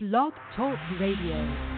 Blog Talk Radio.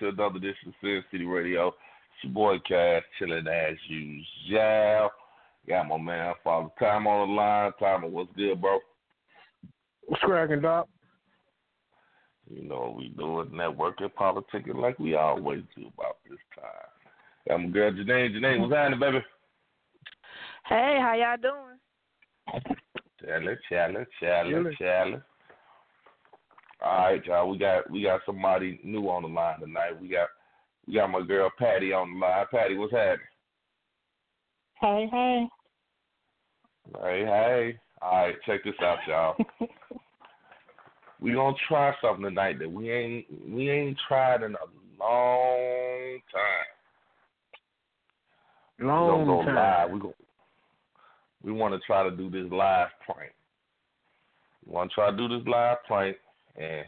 Welcome to another edition of Sin City Radio. It's your boy Cash, chilling as usual. Got my man Father Time on the line. Time, what's good, bro? What's cracking, Doc? You know what we doing, networking, politicking like we always do about this time. Got my girl Janae. Janae, what's happening, baby? Hey, how y'all doing? Challenge, challenge, challenge, Chilling. Challenge. All right, y'all. We got we got somebody new on the line tonight. We got we got my girl Patty on the line. Patty, what's happening? Hey, hey. Hey, hey. All right, check this out, y'all. we gonna try something tonight that we ain't we ain't tried in a long time. we Long gonna go time. live. We go, we want to try to do this live prank. We want to try to do this live prank, and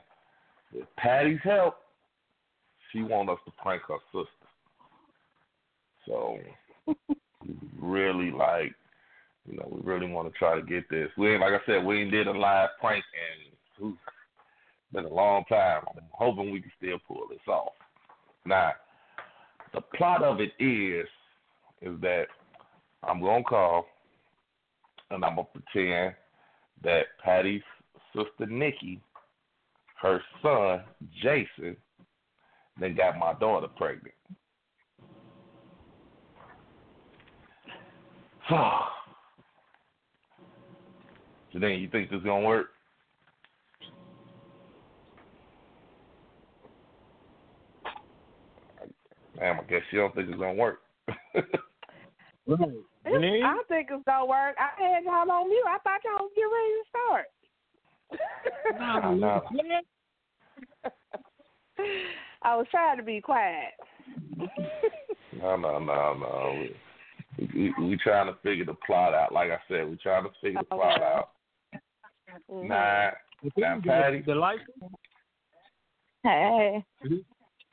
with Patty's help, she want us to prank her sister. So we really like, you know, we really want to try to get this. We ain't like I said, we ain't did a live prank and it's been a long time. I'm hoping we can still pull this off. Now, the plot of it is is that I'm gonna call and I'm gonna pretend that Patty's sister Nikki, her son Jason, then got my daughter pregnant. Janine, you think this is gonna work? Damn, I guess you don't think it's gonna work. I think it's gonna work. I had y'all on mute. I thought y'all was getting ready to start. Nah, nah. I was trying to be quiet. No, no, no, no. We, we, we trying to figure the plot out. Like I said, we trying to figure the plot Okay. out. Mhm. Now, now, Patty. The light? Hey,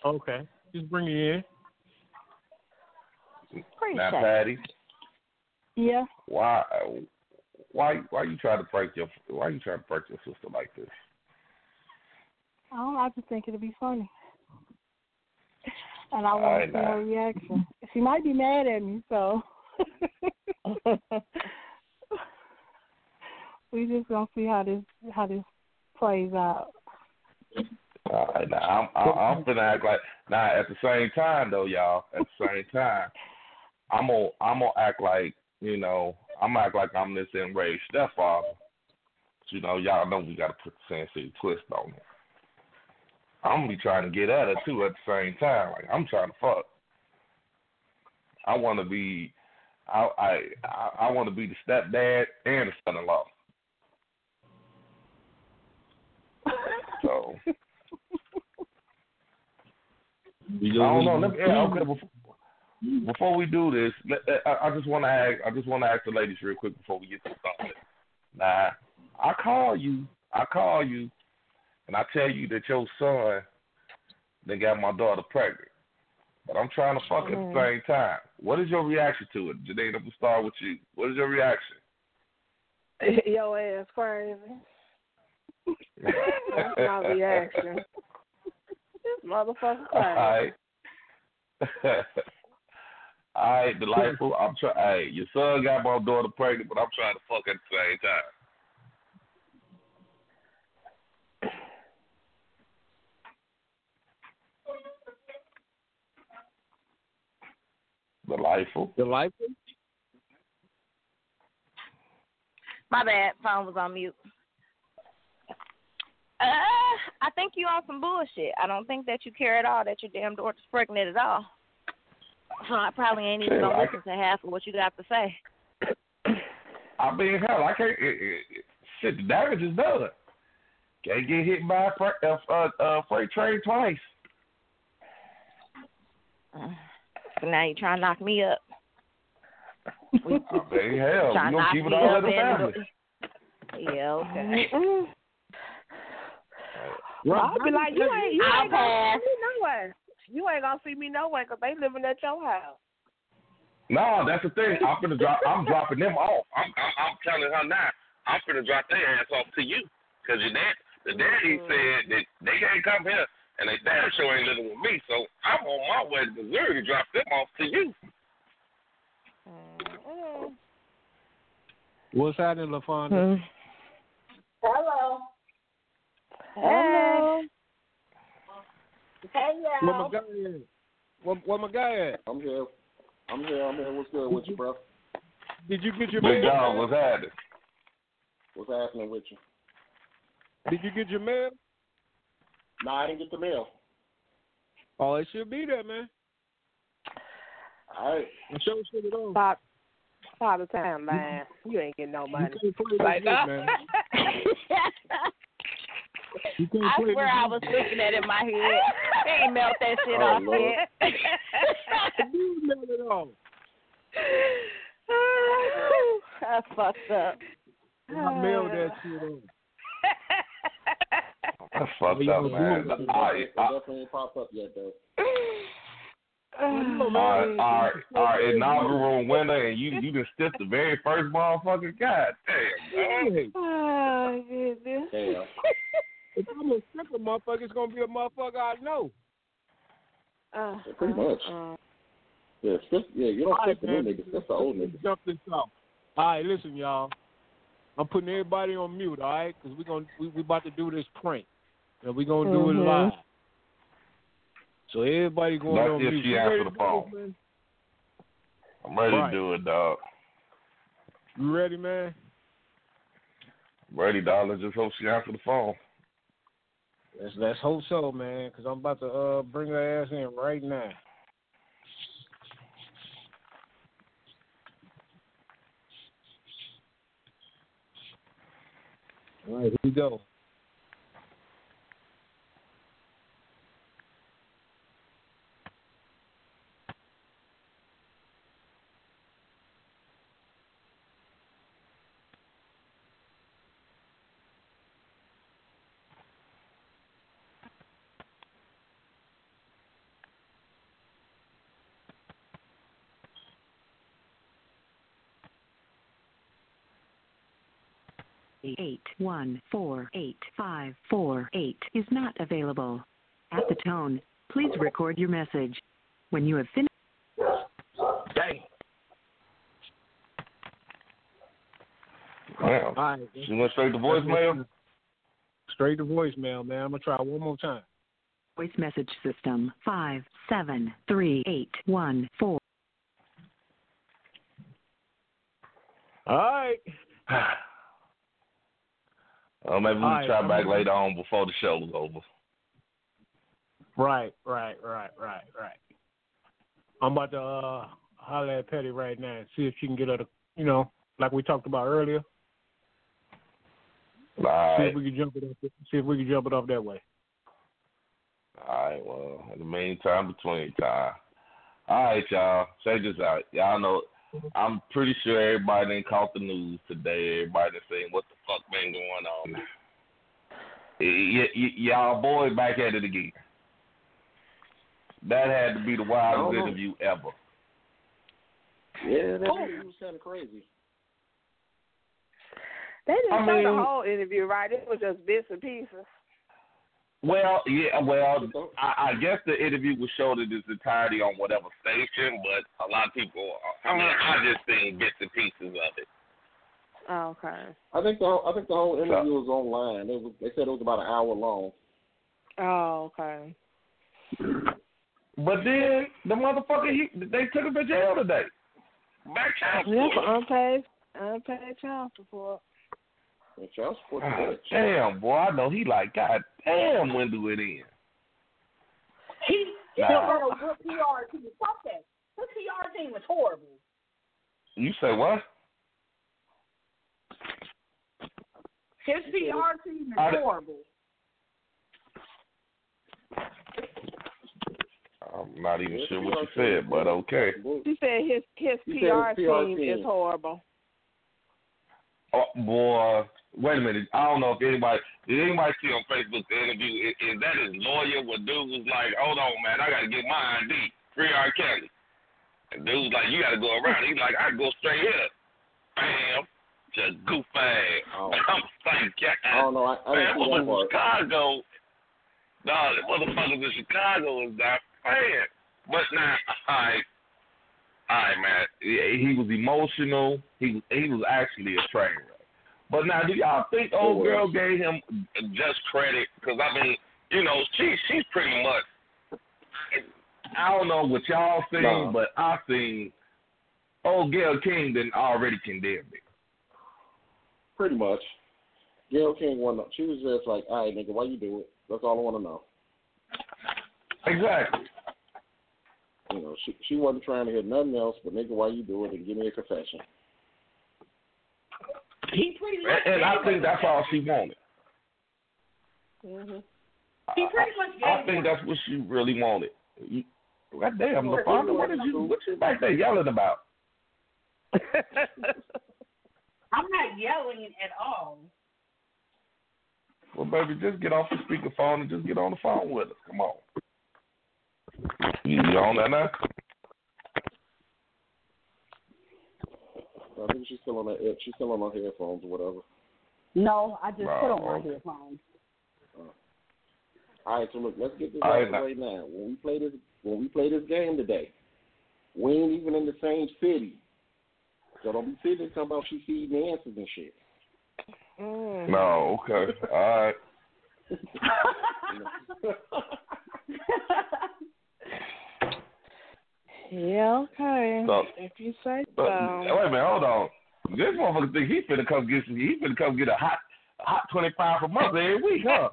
Okay. Just bring it in. appreciate Now, it. Patty. Yeah. Why, why, why you trying to break your, why you trying to break your sister like this? Oh, I just think it'll be funny. And I want to see her reaction. She might be mad at me, so we just gonna see how this how this plays out. All right, now I'm I'm, I'm finna act like now at the same time though, y'all. At the same time, I'm gonna I'm gonna act like you know, I'm act like I'm this enraged stepfather. You know, y'all know we gotta put the Sin City twist on it. I'm gonna be trying to get at her too at the same time. Like I'm trying to fuck. I want to be, I I I, I want to be the stepdad and the son-in-law. So I don't know. Let me, yeah, okay, before, before we do this, let, uh, I, I just want to ask. I just want to ask the ladies real quick before we get to something. Now, I call you. I call you, and I tell you that your son then got my daughter pregnant. But I'm trying to fuck at the mm. same time. What is your reaction to it, Janae? I'm gonna start with you. What is your reaction? Your ass crazy. That's my reaction. This motherfucker All crazy. right. All right, delightful. I'm trying. Hey, your son got my daughter pregnant, but I'm trying to fuck at the same time. Delightful. Delightful. My bad. Phone was on mute. Uh, I think you on some bullshit. I don't think that you care at all that your damn daughter's pregnant at all. So I probably ain't even gonna I- listen to half of what you got to say. I mean, hell, I can't. It, it, it, shit, the damage is done. Can't get hit by a freight, uh, uh, uh, freight train twice. So now you trying to knock me up. We Hey, hell, trying you to gonna knock keep it me all up in the and family. Yeah, okay. Mm-mm. I'll be like, you ain't, you ain't gonna pass. see me nowhere. You ain't gonna see me nowhere 'cause they living at your house. No, that's the thing. I'm gonna drop. I'm dropping them off. I'm, I'm, I'm telling her now. I'm gonna drop their ass off to you because your dad, the daddy mm-hmm. said that they can't come here and they damn sure ain't living with me. So I'm on my way to Missouri to drop them off to you. Mm-mm. What's happening, LaFonda? Hmm. Hello. Hello. Hey, Where my y'all. guy at? Where, where my guy at? I'm here. I'm here. I'm here. What's good with you, bro? Did you get your Big mail? dog, what's happening? What's happening with you? Did you get your mail? No, I didn't get the mail. Oh, it should be there, man. All right. I'm sure shit it on. Stop. Stop the time, man. You ain't getting no money. You money. can't play Like this man. You can't I play swear I was looking at it in my head. They ain't melt that shit Oh, off Lord. yet. You mail it off. I fucked up. I mailed that shit on. That's fucked up, man. do It All right, definitely, it all definitely ain't popped up yet, though. Right, all right, our inaugural winner, and you you just stiffed the very first motherfucker. God damn, man. Oh, goodness. Damn. if I'm a stripper motherfucker, it's gonna be a motherfucker I know. Uh, Yeah, pretty much. uh, Yeah, stiff, yeah, you don't All stiff right, the new man. niggas. That's the old niggas. Jump this off. All right, listen, y'all. I'm putting everybody on mute, all right? Because we're gonna we, we about to do this prank, and we're gonna do it Mhm. live. So everybody going That's on if mute. she You answer ready the phone. man? I'm ready Right. to do it, dog. You ready, man? I'm ready, darling. Just hope she answer the phone. Let's let's hope so, man. Because I'm about to uh bring her ass in right now. All right, here we go. Eight one four eight five four eight is not available. At the tone, please record your message. When you have finished. Dang. Damn. All right. She went straight to voicemail. Straight to voicemail, man. I'm gonna try one more time. Voice message system five seven three eight one four. All right. Uh, maybe we can right, try I'm back later on before the show is over. Right, right, right, right, right. I'm about to uh holler at Petty right now and see if she can get her to, you know, like we talked about earlier. All See if we can jump it up. See if we can jump it off that way. All right. Well, in the meantime, between time. All right, y'all. Check this out. Y'all know I'm pretty sure everybody didn't caught the news today. Everybody done seen what the fuck been going on. Y- y- y'all boy back at it again. That had to be the wildest know. interview ever. Yeah, that was kind of crazy. They didn't I show the whole interview, right? It was just bits and pieces. Well, yeah, well, I, I guess the interview was showed in its entirety on whatever station, but a lot of people, I mean, I just seen bits and pieces of it. Oh, okay. I think the whole, I think the whole interview was online. It was, they said it was about an hour long. Oh, okay. But then the motherfucker, he, they took him to jail today. Back child Yeah, support. for unpaid, unpaid child support. And child support ah, God damn, boy, I know he like, God damn, when do it end? He he Nah. had a good PR team. Fuck that. His PR team was horrible. You say what? His PR team is I- horrible. I'm not even Yeah, sure he what you said, but okay. She said his his He PR, said his PR team, team. is horrible. Oh, boy, wait a minute. I don't know if anybody did anybody see on Facebook the interview. Is, is that his lawyer? Where dude was like, "Hold on, man, I got to get my ID, free R. Kelly." And dude was like, "You got to go around." He's like, "I go straight here." Bam, just goof ass. Oh. I'm I don't know. I, I man, didn't was part. Chicago? No, the motherfuckers in Chicago is not fan. But now, all right, all right, man. He, was emotional. He he was actually a train wreck. But now, do y'all think old girl gave him just credit? Because I mean, you know, she she's pretty much. I don't know what y'all seen, Nah. but I seen oh, old Gayle King then already condemned it. Pretty much. Gayle King won. up. She was just like, all right, nigga, why you do it? That's all I want to know. Exactly. You know, she she wasn't trying to hear nothing else, but nigga, why you do it? And give me a confession. He pretty much And, and I think that's all she wanted. hmm He pretty much gave I think that's what she really wanted. You, God damn, Well, LaFonda, what is you what you back there yelling about? I'm not yelling at all. Well, baby, just get off the speakerphone and just get on the phone with us. Come on. You, you on that now? I think she's still on that. She's still on her headphones or whatever. No, I just Wow, put on my headphones. All right, so look, let's get this All out right, of the way now. When we play this, when we play this game today, we ain't even in the same city. So don't be sitting there talking about she feeding answers and shit. Mm. No, okay. All right. Yeah, okay. So- if you say But, so. wait a minute, hold on. This motherfucker think he finna come get some, he finna come get a hot a hot twenty five from us every week, huh?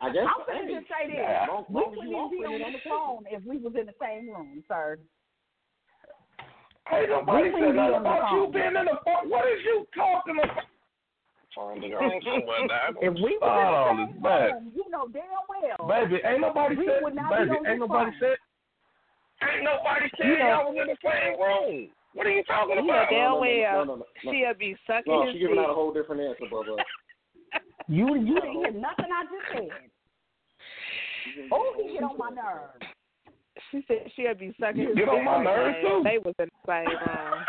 I guess. I'm gonna hey, just say this: Yeah. we wouldn't be offering on the phone if we was in the same room, sir. Ain't nobody said finna nothing about you being in the phone. What is you talking about? Trying to on somewhere now. If we was Oh, in the this same room, you know damn well. Baby, ain't nobody We said. would not be Baby, ain't nobody phone. said. Ain't nobody said You know- y'all was in the same room. What are you talking You know about? damn no, no, well no, no, no. she'll be sucking No, his she giving out a whole different answer, Bubba. You you didn't hear nothing I just said. Oh, he get on my nerves. She said she'll be sucking You his get on my right nerves, too. They was in the same room.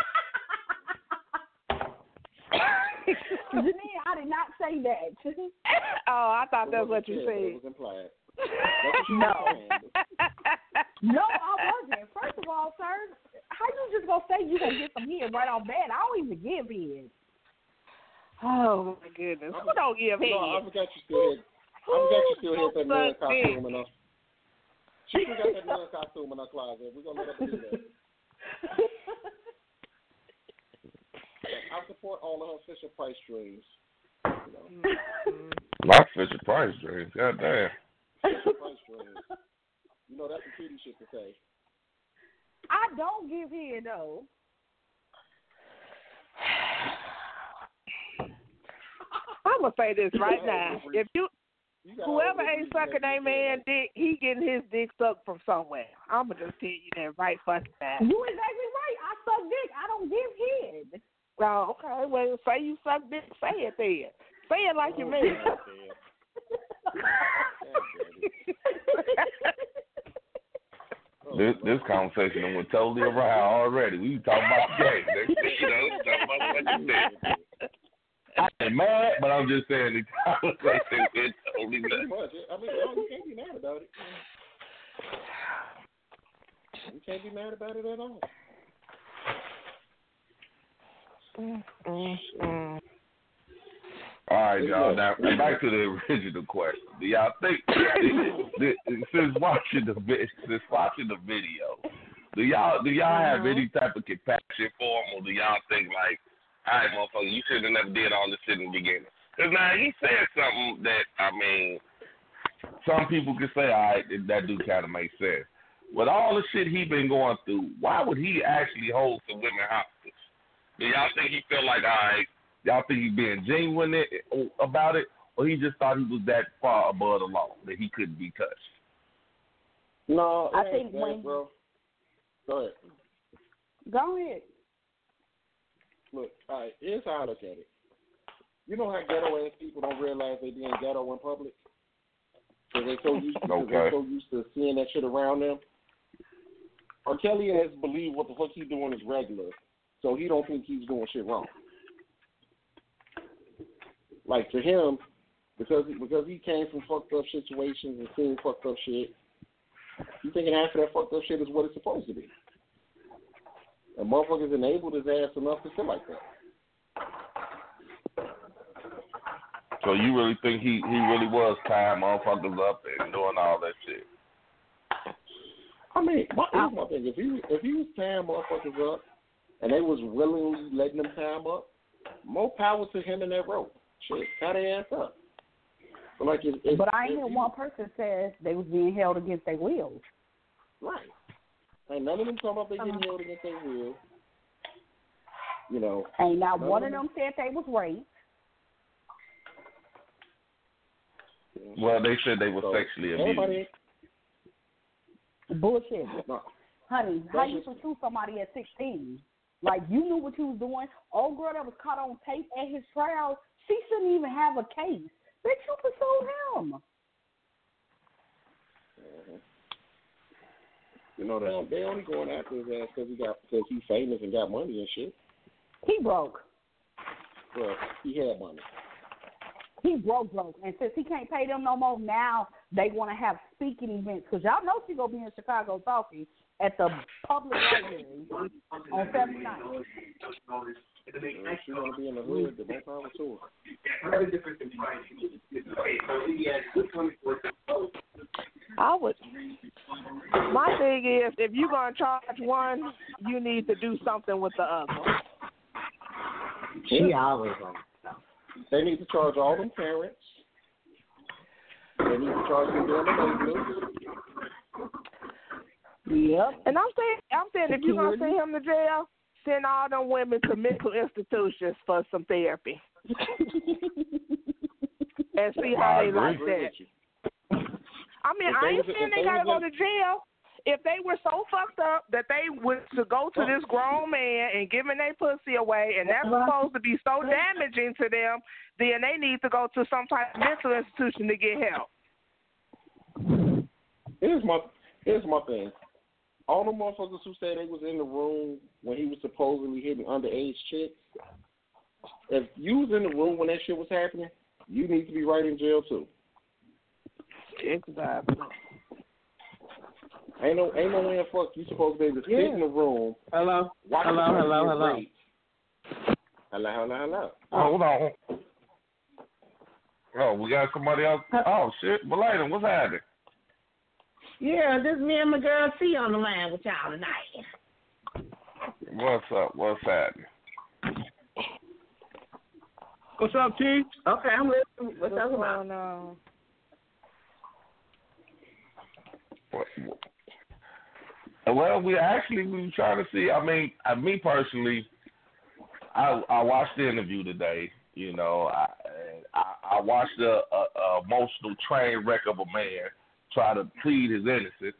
Janine, I did not say that. oh, I thought that's what you Yeah, but It said. was implied. That's what she No. no, I wasn't. First of all, sir, how you just gonna say you gonna get some head right off bat? I don't even give head. oh my goodness. Who don't give No, I forgot you still had. I forgot you still had that nun Suck dick. costume in her. She still got that nun costume in her closet. We're gonna let her do that. I support all of her Fisher Price dreams. You know, Mm-hmm. My Fisher Price dreams. God damn. Fisher Price dreams. You know that's a kitty shit to say. I don't give head though. I'm gonna say this right now. If you You got whoever ain't reasons sucking that a man dick, he getting his dick sucked from somewhere. I'm gonna just tell you that right fucking now. You exactly right. I suck dick. I don't give head. Oh, okay. Well, say you suck dick, say it then. Say it like you mean. that. Oh, This this conversation done went totally around already. We talking about the. Next thing you know, we talking about what you did. I ain't mad, but I'm just saying the conversation went totally nuts. much. I mean, you can't be mad about it. You can't be mad about it at all. Mm-mm. All right, y'all. Now back to the original question. Do y'all think since watching the since watching the video, do y'all do y'all have uh-huh. any type of compassion for him, or do y'all think like, all right, motherfucker, you should have never did all this shit in the beginning? Because now he said something that I mean, some people could say, all right, that, that do kind of make sense. With all the shit he been going through, why would he actually hold some women hostage? Do y'all think he feel like, all right, y'all think he being genuine about it, or he just thought he was that far above the law that he couldn't be touched? No, I it think that, when- bro. Go ahead. Go ahead. Look, all right, here's how I look at it. You know how ghetto ass people don't realize they being ghetto in public? Because they so used, cause Okay. they so used to seeing that shit around them. R. Kelly has believed what the fuck he doing is regular, so he don't think he's doing shit wrong. Like to him, because because he came from fucked up situations and seen fucked up shit, he thinking half of that fucked up shit is what it's supposed to be. And motherfuckers enabled his ass enough to feel like that. So you really think he he really was tying motherfuckers up and doing all that shit? I mean, my, here's my thing: if he if he was tying motherfuckers up, and they was willingly letting them tie him up, more power to him and that rope. Shit, tie their ass up. But like, if, if, But I ain't if hear one person says they was being held against their will. Right. Ain't none of them talking about they Uh-huh. getting held against their will. You know. Ain't not one of them- them said they was raped. Well, they said they were so sexually abused. Bullshit. no, Honey, how you just- pursue somebody at 16? Like, you knew what you was doing. Old girl that was caught on tape at his trial, she shouldn't even have a case. Bitch, you pursued him. You know they they only going after his ass because he got because he's famous and got money and shit. He broke. Well, he had money. He broke, broke. And since he can't pay them no more, now they want to have speaking events. Because y'all know she going to be in Chicago talking at the public library on 79. If she want to be in the hood, then that's power to her. I would. My thing is, if you're gonna charge one, you need to do something with the other. She always on. They need to charge all them parents. They need to charge them damn enablers. Yep. And I'm saying, I'm saying, if you're gonna send him to jail, send all them women to mental institutions for some therapy and see how I they like that. I mean, If I ain't saying they they gotta go to jail. If they were so fucked up that they was to go to this grown man and giving their pussy away, and that's supposed to be so damaging to them, then they need to go to some type of mental institution to get help. Here's my here's my thing. All the motherfuckers who said they was in the room when he was supposedly hitting underage chicks. If you was in the room when that shit was happening, you need to be right in jail too. Exactly. Ain't no ain't no way in fuck you supposed to be able to sit in the room. Hello? Watch Hello, somebody hello, get hello. Hello, hello, hello. Hold on. Oh, we got somebody else. Oh shit, Belay, what's happening? Yeah, this me and my girl C on the line with y'all tonight. What's up? What's happening? What's up, T? Okay, I'm listening. What's, What's up about? going on? Well, we actually we were trying to see. I mean, I, me personally, I I watched the interview today. You know, I I, I watched a, a, a emotional train wreck of a man try to plead his innocence,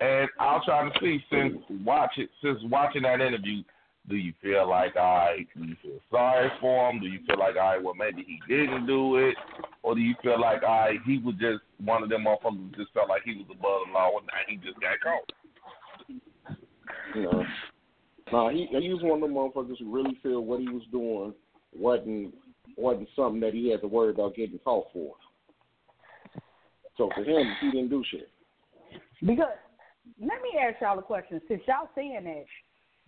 and I was trying to see since watching since watching that interview, do you feel like I do you feel sorry for him? Do you feel like I well maybe he didn't do it, or do you feel like I he was just one of them motherfuckers just felt like he was above the law and he just got caught? Know, nah, he he was one of them motherfuckers who really feel what he was doing wasn't wasn't something that he had to worry about getting caught for. So for him, he didn't do shit. Because let me ask y'all a question. Since y'all saying that,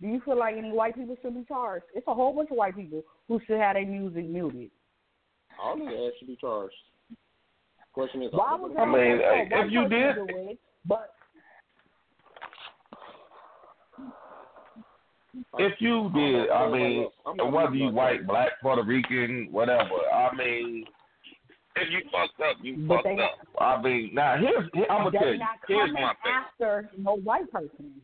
do you feel like any white people should be charged? It's a whole bunch of white people who should have their music muted. All of that should be charged. Question is, Why would I mean, if you did- do it, but If you did, I mean, whether you white, black, Puerto Rican, whatever, I mean, if you fucked up, you But fucked they- up. I mean, now here's here, I'm gonna tell they're you. not Here's coming my thing. after no white person.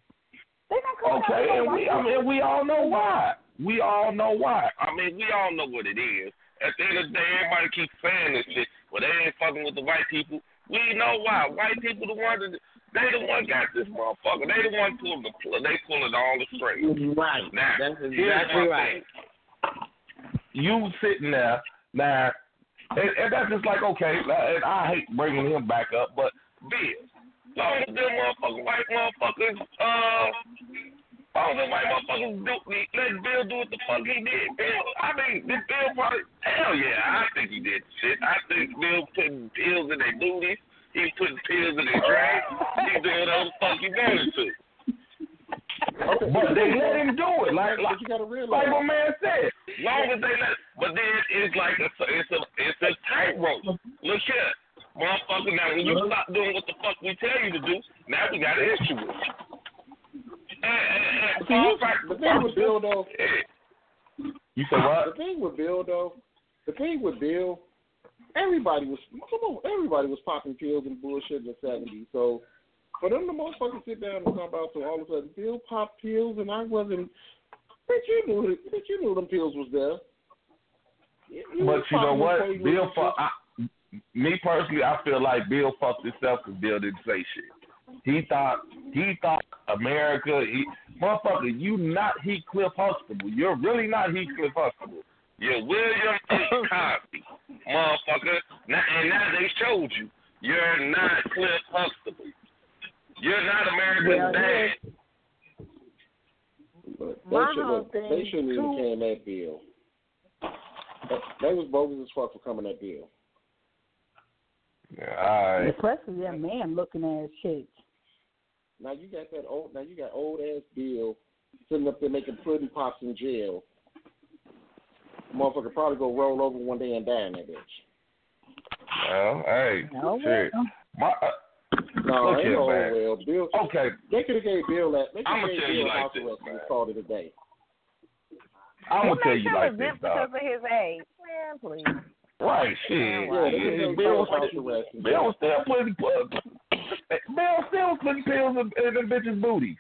They're not coming Okay, after no and white we, I mean, we all know why. We all know why. I mean, we all know what it is. At the end of the day, everybody keeps saying this shit. Well, they ain't fucking with the white people. We know why. White people the ones that they the one got this motherfucker. They the one pulling the pl- they pulling all the strings. Right. Now, That's exactly right. thing. You sitting there now, and, and that's just like okay. And I hate bringing him back up, but Bill, long as them motherfucking white motherfuckers, uh, long as them white motherfuckers do, let Bill do what the fuck he did. Bill, I mean, this Bill probably, hell yeah, I think he did shit. I think Bill putting pills in their booties. He putting pills in their drink. He doing whatever the fuck he wanted to. But they let him do it, like like, But you gotta like realize, my man said. Long as they let, but then it's like it's a it's a it's a tightrope. Look here, motherfucker. Now when you stop doing what the fuck we tell you to do, now we got an issue with you. And, and, and, See, all the thing with Bill though, You say what? the thing with Bill though, the thing with Bill, everybody was come on, everybody was popping pills and bullshit in the seventies. So for them to motherfuckers sit down and talk about so all of a sudden Bill popped pills and I wasn't, bitch, you knew, bitch, you knew them pills was there. You- you But you know what? Bill, fuck. I, me personally, I feel like Bill fucked himself because Bill didn't say shit. He thought he thought America. He, motherfucker, you not Heathcliff Huxtable. You're really not Heathcliff Huxtable. You're William. Cosby, motherfucker. Now, and now they showed you. You're not Cliff Huxtable. You're not America's Well, dad. But they, My should, whole look, thing, they shouldn't even too- came at Bill. But They was bogus as fuck for coming at Bill. Yeah, all right. Especially that man looking at shit. Now you got that old. Now you got old ass Bill sitting up there making pudding pops in jail. Motherfucker probably go roll over one day and die in that bitch. Well, hey, No, shit. well. My, uh, No, Look ain't here, no man. well. Bill, okay, they could have gave Bill that. They could I'ma have gave tell Bill you like house this, arrest man. and started today. I'm gonna tell you like this, dog. because of his age? Man, please. Right, shit. Yeah, they could have gave Bill Bill house arrest. and Bill was still putting Bill still was putting pills in, in them bitches' booties.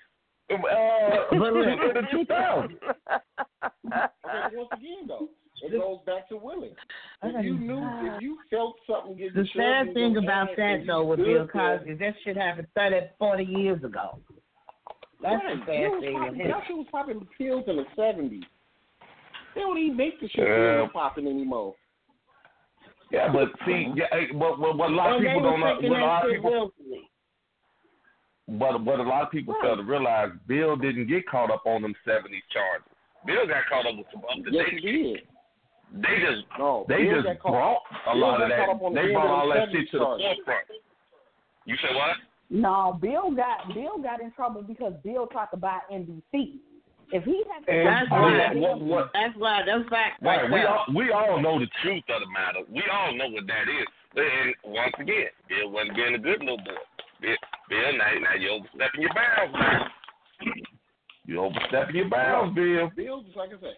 Uh, in the 2000s. Okay, once again though, it goes back to willing. If you knew, if you felt something getting The sad thing your about that though with Bill Cosby is that shit happened 30, 40 years ago. That's right, the sad thing popping, that shit was popping pills in the seventies. They don't even make the shit Yeah. pills popping anymore. Yeah, but see, mm-hmm. yeah, hey, but what, what a lot of people don't know, taking what a lot of people, willfully. but what a lot of people fail to realize, Bill didn't get caught up on them '70s charges. Bill got caught up with some up to Yes, he did. They just No, they just caught- brought a lot of that. caught up on the They Bill brought and all that 70s shit to the forefront. You say what? No, Bill got Bill got in trouble because Bill tried to buy NBC. If he had to That's I right. mean, what, what, That's right. That's fact. Right, right we all we all know the truth of the matter. We all know what that is. But and once again, Bill wasn't being a good little boy. Bill, Bill now, now you overstepping your bounds now. You overstepping your bounds, Bill. Bill, just like I said,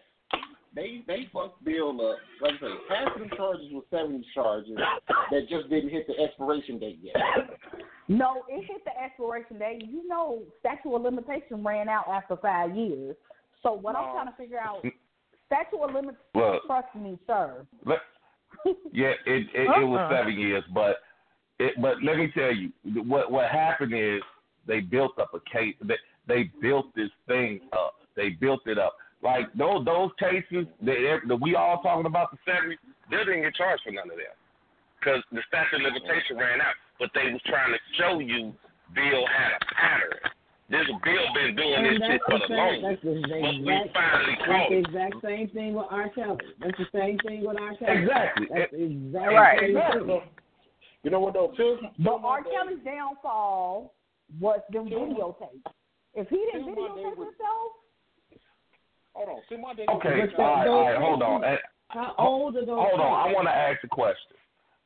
they they fucked Bill up. Like I say, half of them charges were seventy charges that just didn't hit the expiration date yet. No, it hit the expiration date. You know, statute of limitation ran out after five years. So what I'm trying to figure out, statute of limitation. Look. Trust me, sir. Let, yeah, it it, it was Uh-uh. seven years, but it but let me tell you what what happened is they built up a case. They they built this thing up. They built it up. Like those those cases that, that we all talking about the seventies, they didn't get charged for none of that because the statute of limitation ran out. But they was trying to show you Bill had a pattern. This Bill been doing And this shit for the the same, longest. that's the But we exact, finally that's caught the exact same thing with R. Kelly. That's the same thing with R. Kelly. Exactly. That's the exact Right. same thing. You know what though? Too. But R. Kelly's downfall was them videotapes. If he didn't videotape himself, Hold on. See my day. Okay, all right, all right, hold on. cases- How old are those? Hold on, I want to ask a question.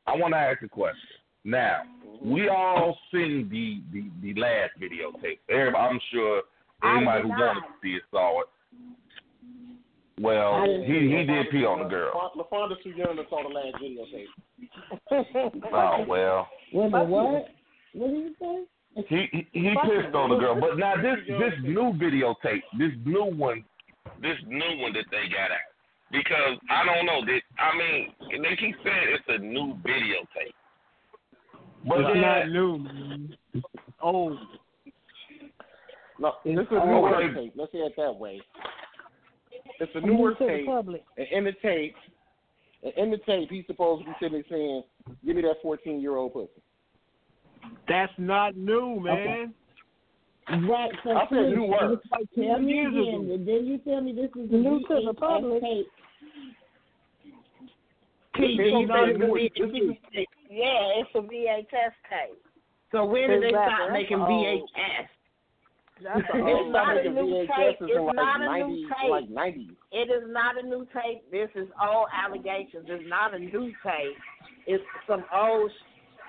I want to ask a question. Now, mm-hmm. we all seen the the, the last videotape. Everybody, I'm sure anybody who wanted to see it saw it. Well, he he did pee on the girl. LaFonda's too young to saw the last videotape. Oh well, Wait a what? What did you say? he he, he pissed on the girl. But now this this new videotape, this new one, this new one that they got out. Because I don't know that I mean they keep saying it's a new videotape. But it's not new. man. It's old. No, this is a newer okay. tape. Let's say it that way. It's a I'm newer new tape. public. And in the tape, and in the tape, he's supposed to be sitting there saying, "Give me that 14 year old pussy." That's not new, man. Right, so I said please, new work. Tell me Years again. and Then you tell me this is the New to the public. tape. This is It's not something new. more- this is- Yeah, it's a VHS tape. So when did they stop making VHS? That's They a old. started not a new tape. It's like not a 90, new tape. like 90s. It is not a new tape. This is old allegations. It's not a new tape. It's some old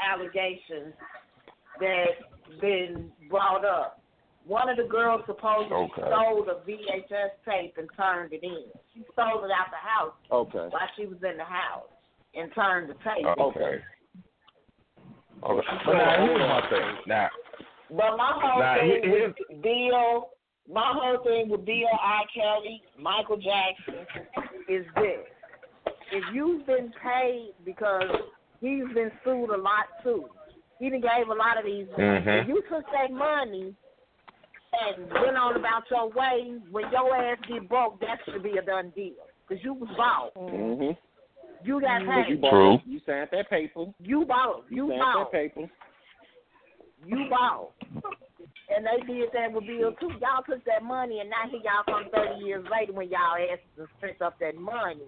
allegations that been brought up. One of the girls supposedly Okay. stole the VHS tape and turned it in. She stole it out the house Okay. while she was in the house and turned the tape. in. Okay. Okay. But now here's my thing. Now, But my whole Now, thing here- with Bill, my whole thing with Bill, R. Kelly, Michael Jackson is this: if you've been paid because he's been sued a lot too, he done gave a lot of these. Mhm. If you took that money and went on about your way, when your ass get broke, that should be a done deal because you was bought. Mm-hmm. You got Because you paid. bought, True. You signed that paper. You bought. You You signed bought. that paper. You bought. And they did that with Bill too. Y'all took that money and now here y'all come thirty years later when y'all asked to spend up that money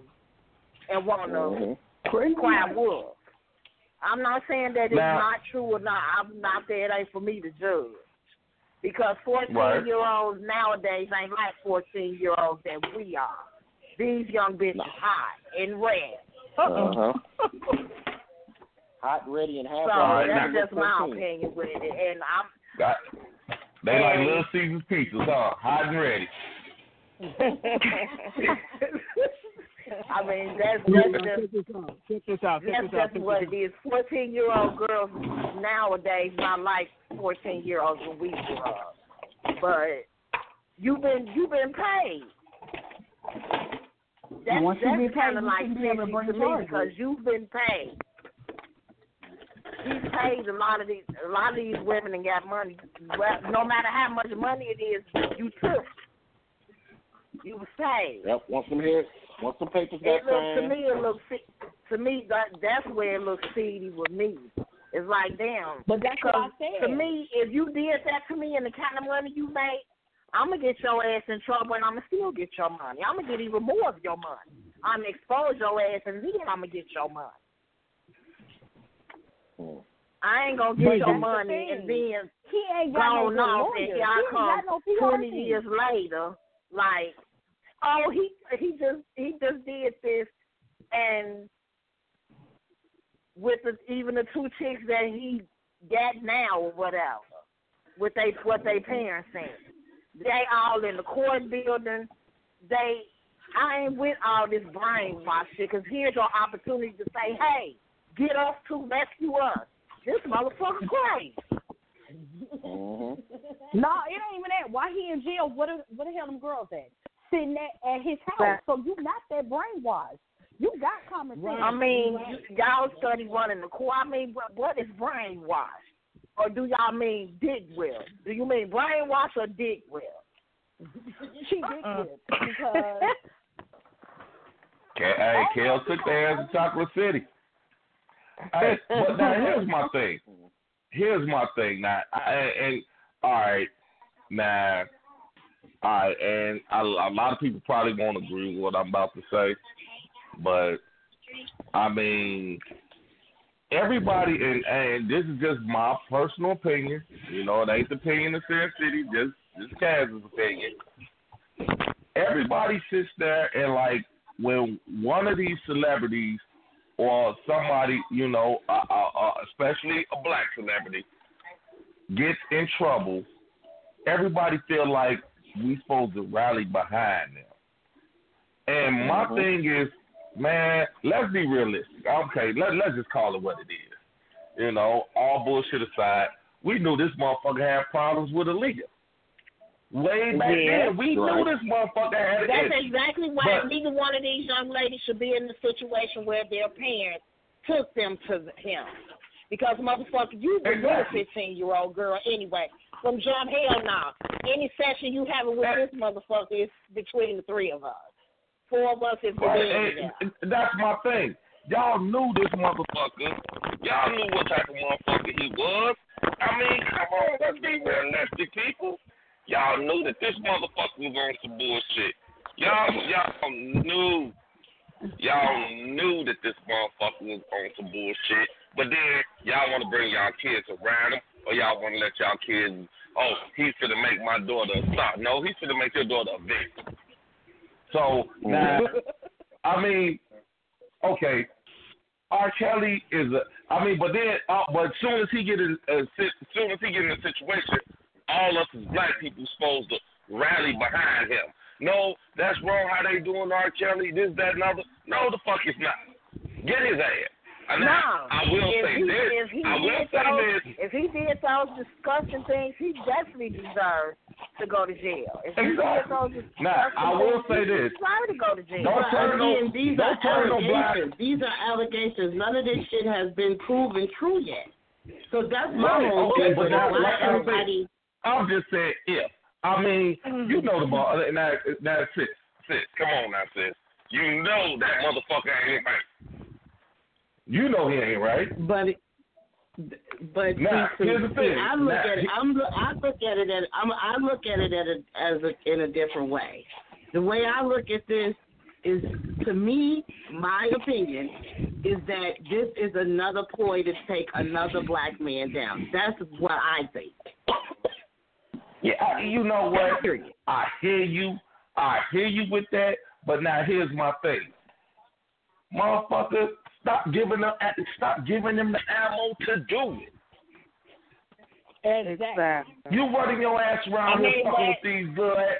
and want to Mm-hmm. cry wolf. I'm not saying that it's Now- not true or not. I'm not there. It ain't for me to judge. Because 14 Right. year olds nowadays ain't like 14 year olds that we are. These young bitches hot and red. Uh huh. Hot, ready, and happy. So right, that's now- just my opinion with it. And I'm got, they like Little Caesar's pizzas, huh? Hot and ready. I mean, that's that's just this out. Check this out. Check that's this out. just what it is. Fourteen year old girls nowadays not like fourteen year olds when we grew up. But you've been you've been paid. That's, Once you that's get paid, kind of you like shouldn't be able to bring to me because you've been paid. He's paid a lot of these a lot of these women and got money. Well, no matter how much money it is, you took. You was paid. Yep. Once some heads, once some papers got It looks to me. It looks to me that that's where it looks seedy with me. It's like damn. But that's what I 'cause said. To me, if you did that to me and the kind of money you made, I'm gonna get your ass in trouble and I'm gonna still get your money. I'm gonna get even more of your money. I'm gonna expose your ass and then I'm gonna get your money. Hmm. I ain't gonna But get your that's the money and then He ain't got gone good off lawyer. and He here I come no twenty years later, like, oh he he just he just did this and with the, even the two chicks that he got now or whatever, with they what they parents saying. They all in the court building. They I ain't with all this brainwash shit. Cause here's your opportunity to say, "Hey, get us to rescue us." This motherfucker crazy. Mm-hmm. No, it ain't even that. Why he in jail? What are, what the hell them girls at? Sitting at, at his house. So you not that brainwashed. You got common sense. I mean, you, y'all study running the court. I mean, what, what is brainwash? Or do y'all mean dick will? Do you mean brainwash or dick will? she did it uh-uh. because Ke- Hey, oh, Kel took their ass to Chocolate City. Hey, but now here's my thing. Here's my thing. Now, I, and all right, now, right, and a, a lot of people probably won't agree with what I'm about to say, but I mean, everybody, and and this is just my personal opinion. You know, it ain't the opinion of Sin City, just just Cass's opinion. Everybody sits there and like when one of these celebrities or somebody, you know, uh, uh, uh, especially a black celebrity, gets in trouble, everybody feel like we supposed to rally behind them. And my Mhm. thing is, man, let's be realistic. Okay, let let's just call it what it is. You know, all bullshit aside, we knew this motherfucker had problems with Aaliyah. Way back Yeah, then, we right. knew this motherfucker had That's issue. exactly why But- neither one of these young ladies should be in the situation where their parents took them to him. Because motherfucker, you the little Exactly. fifteen year old girl anyway. From jump hell now. Any session you having with this motherfucker is between the three of us. Four of us is Right, and- and that's my thing. Y'all knew this motherfucker. Y'all knew what type of motherfucker he was. I mean, come on, let's be realistic, people. Y'all knew that this motherfucker was on some bullshit. Y'all, y'all knew. Y'all knew that this motherfucker was on some bullshit. But then y'all want to bring y'all kids around him, or y'all want to let y'all kids, oh, he's going to make my daughter a star. No, he's going to make your daughter a victim. So now, I mean, okay, R. Kelly is a. I mean, but then, uh, but soon as he get in, uh, as soon as he get in a situation, all us as black people supposed to rally behind him. No, that's wrong. How they doing R. Kelly? This, that, and other. No, the fuck is not. Get his ass. And No, now, I will if say he, this. If he I will did say those, this. if he did those disgusting things, he definitely deserves to go to jail. If he did those disgusting Now, I will things, say this. he this. deserves to go to jail. Don't turn no- Again, these don't are turn no black- These are allegations. None of this shit has been proven true yet. So that's my Right, whole okay, but But now, why like I said, everybody? I'm just saying if. I mean, mm-hmm. you know the ball. Now, now, sis, sis, come on now, sis. You know that motherfucker ain't right. You know he ain't right. But but Now, see, here's the see. I look Now, at it. I'm I look at it at I'm, I look at it at a, as a, in a different way. The way I look at this is, to me, my opinion is that this is another ploy to take another black man down. That's what I think. Yeah, you know what? I hear you. I hear you with that. But now here's my thing, motherfucker. Stop giving them. Stop giving them the ammo to do it. Exactly. You running your ass around I mean, here fucking with these good.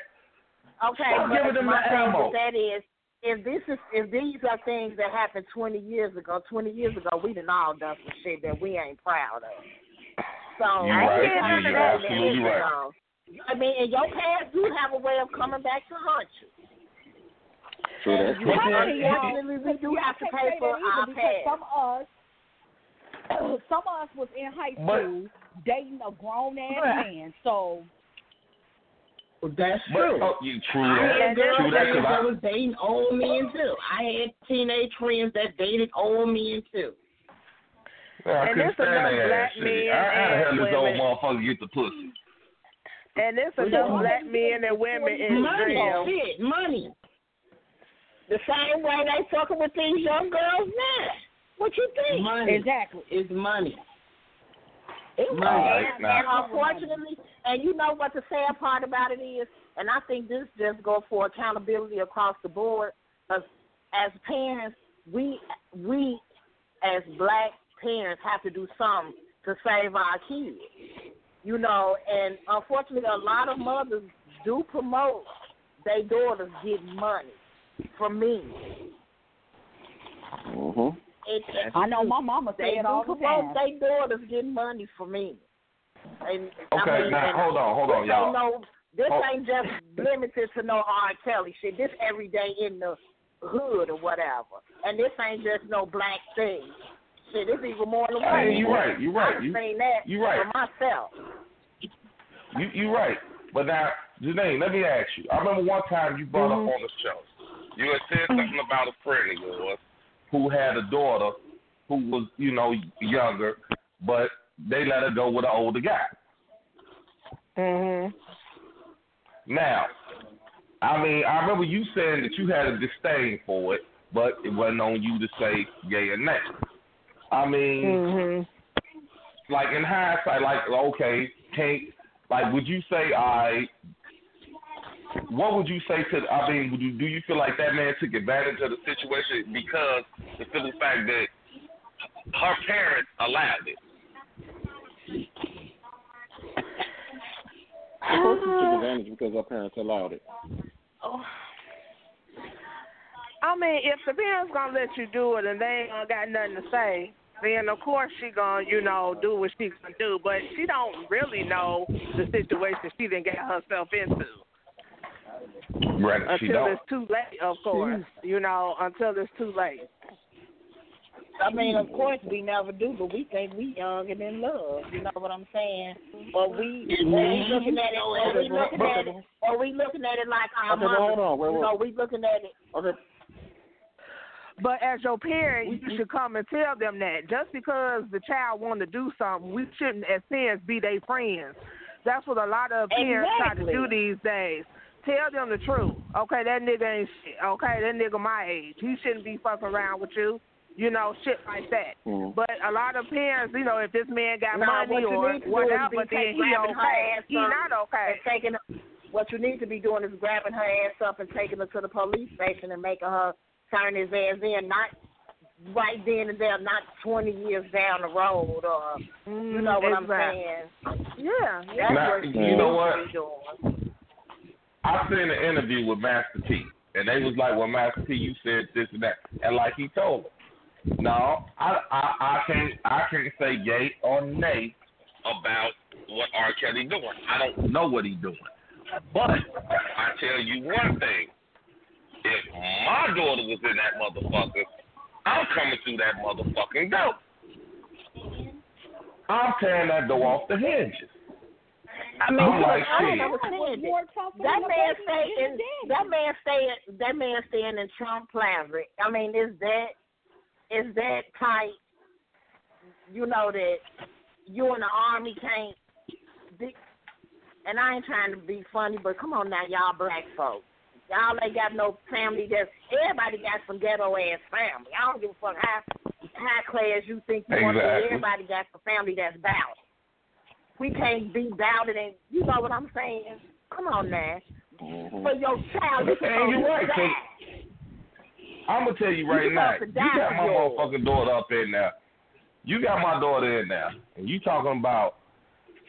Okay, Stop but giving them my the ammo. that is, if this is if these are things that happened 20 years ago, 20 years ago, we done all done some shit that we ain't proud of. So You I right. can't You- under you're absolutely right. I mean, and your past do have a way of coming back to haunt you. True that. You Unfortunately, we do have to pay for our because some of us, some of us was in high But- school dating a grown ass Right. man. So Well, that's But, true. oh, you true I that. had True that. that was dating old men too. I had teenage friends that dated old men too. Yeah, I And couldn't this stand enough that black ass shit. men How, how the hell and this old women- motherfucker get the pussy? And there's Well, enough black men and women in Money, jail. shit, money. The same way they fucking with these young girls now. What you think? Money. exactly. It's money. It was, Money. And, and unfortunately, and you know what the sad part about it is, and I think this just goes for accountability across the board. As, as parents, we we as black parents have to do something to save our kids. You know, and unfortunately, a lot of mothers do promote their daughters getting money. For me. Mhm. It, I know my mama say they it all the do time. They daughters getting money for me. And, Okay, I mean, now, and hold on, hold on, y'all. Ain't no, this Hold- ain't just limited to no R. Kelly shit. This every day in the hood or whatever. And this ain't just no black thing. Shit, it's even more than Hey, white. you right, you right. I've You- seen that you right. for myself. You you right. But now, Janine, let me ask you. I remember one time you brought Mm-hmm. up on the show. You had said something about a friend of yours who had a daughter who was, you know, younger, but they let her go with an older guy. Mhm. Now, I mean, I remember you saying that you had a disdain for it, but it wasn't on you to say yay or nay. I mean, Mhm. like in hindsight, like okay, can't like would you say I? What would you say to? I mean, would you, do you feel like that man took advantage of the situation because the simple fact that her parents allowed it? Of course, he took advantage because her parents allowed it. Oh. I mean, if the parents gonna let you do it and they ain't gonna got nothing to say, then of course she gonna, you know, do what she gonna do. But she don't really know the situation she didn't get herself into Right, until it's too late. Of course, you know, until it's too late. I mean, of course we never do, but we think we young and in love. You know what I'm saying? But we, Mhm. or we looking at it, or we looking at it, or we looking at it like our Okay, but mother. hold on, wait, you wait. know, we looking at it. Okay. But as your parent, you should come and tell them that. Just because the child want to do something, we shouldn't, as parents, be their friends. That's what a lot of parents try to do these days. Tell them the truth. Okay, that nigga ain't shit. Okay, that nigga my age. He shouldn't be fucking around with you. You know, shit like that. Mhm. But a lot of parents, you know, if this man got Nah, money what you or need to do is whatever, be then take- he grabbing her okay. ass He up not okay. And taking, what you need to be doing is grabbing her ass up and taking her to the police station and making her turn his ass in, not right then and there, not 20 years down the road, or you know what I'm saying? Yeah, That's Now, what you know needs what? I seen an interview with Master P, and they was like, "Well, Master P, you said this and that," and like he told them, "No, I, I, I can't, I can't say yay or nay about what R. Kelly doing. I don't know what he's doing, but I tell you one thing: if my daughter was in that motherfucker, I'm coming through that motherfucking door. I'm tearing that door off the hinges." I mean, I'm I don't shit. understand More it. That man baby stay being in a daddy. that man stay that man staying in Trump Plaza. I mean, is that is that tight? You know that you in the army can't. Be, and I ain't trying to be funny, but come on now, y'all black folks. Y'all ain't got no family. That's everybody got some ghetto ass family. I don't give a fuck how high class you think you want to be. Everybody got some family that's balanced. We can't be doubted, and you know what I'm saying. Come on now, for your child, you you're right, supposed to 'cause. I'm gonna tell you right You now. You got my motherfucking daughter up in there. You got my daughter in there, and you talking about,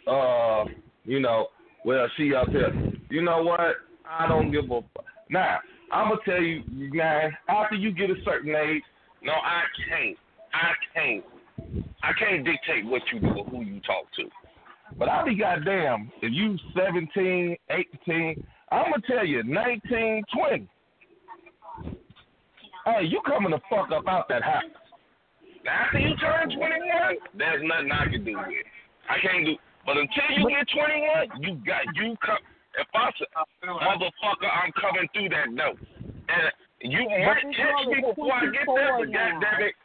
uh, you know, well she up here. You know what? I don't give a. Fuck. Now I'm gonna tell you, now after you get a certain age, no, I can't. I can't. I can't dictate what you do or who you talk to. But I'll be goddamn if you 17, 18. I'm gonna tell you 19, 20. Hey, you coming the fuck up out that house. Now, after you turn 21, there's nothing I can do with it. I can't do. But until you get 21, you got you come. If I say, motherfucker, I'm coming through that door, and you might catch me before I get there, but goddamn it,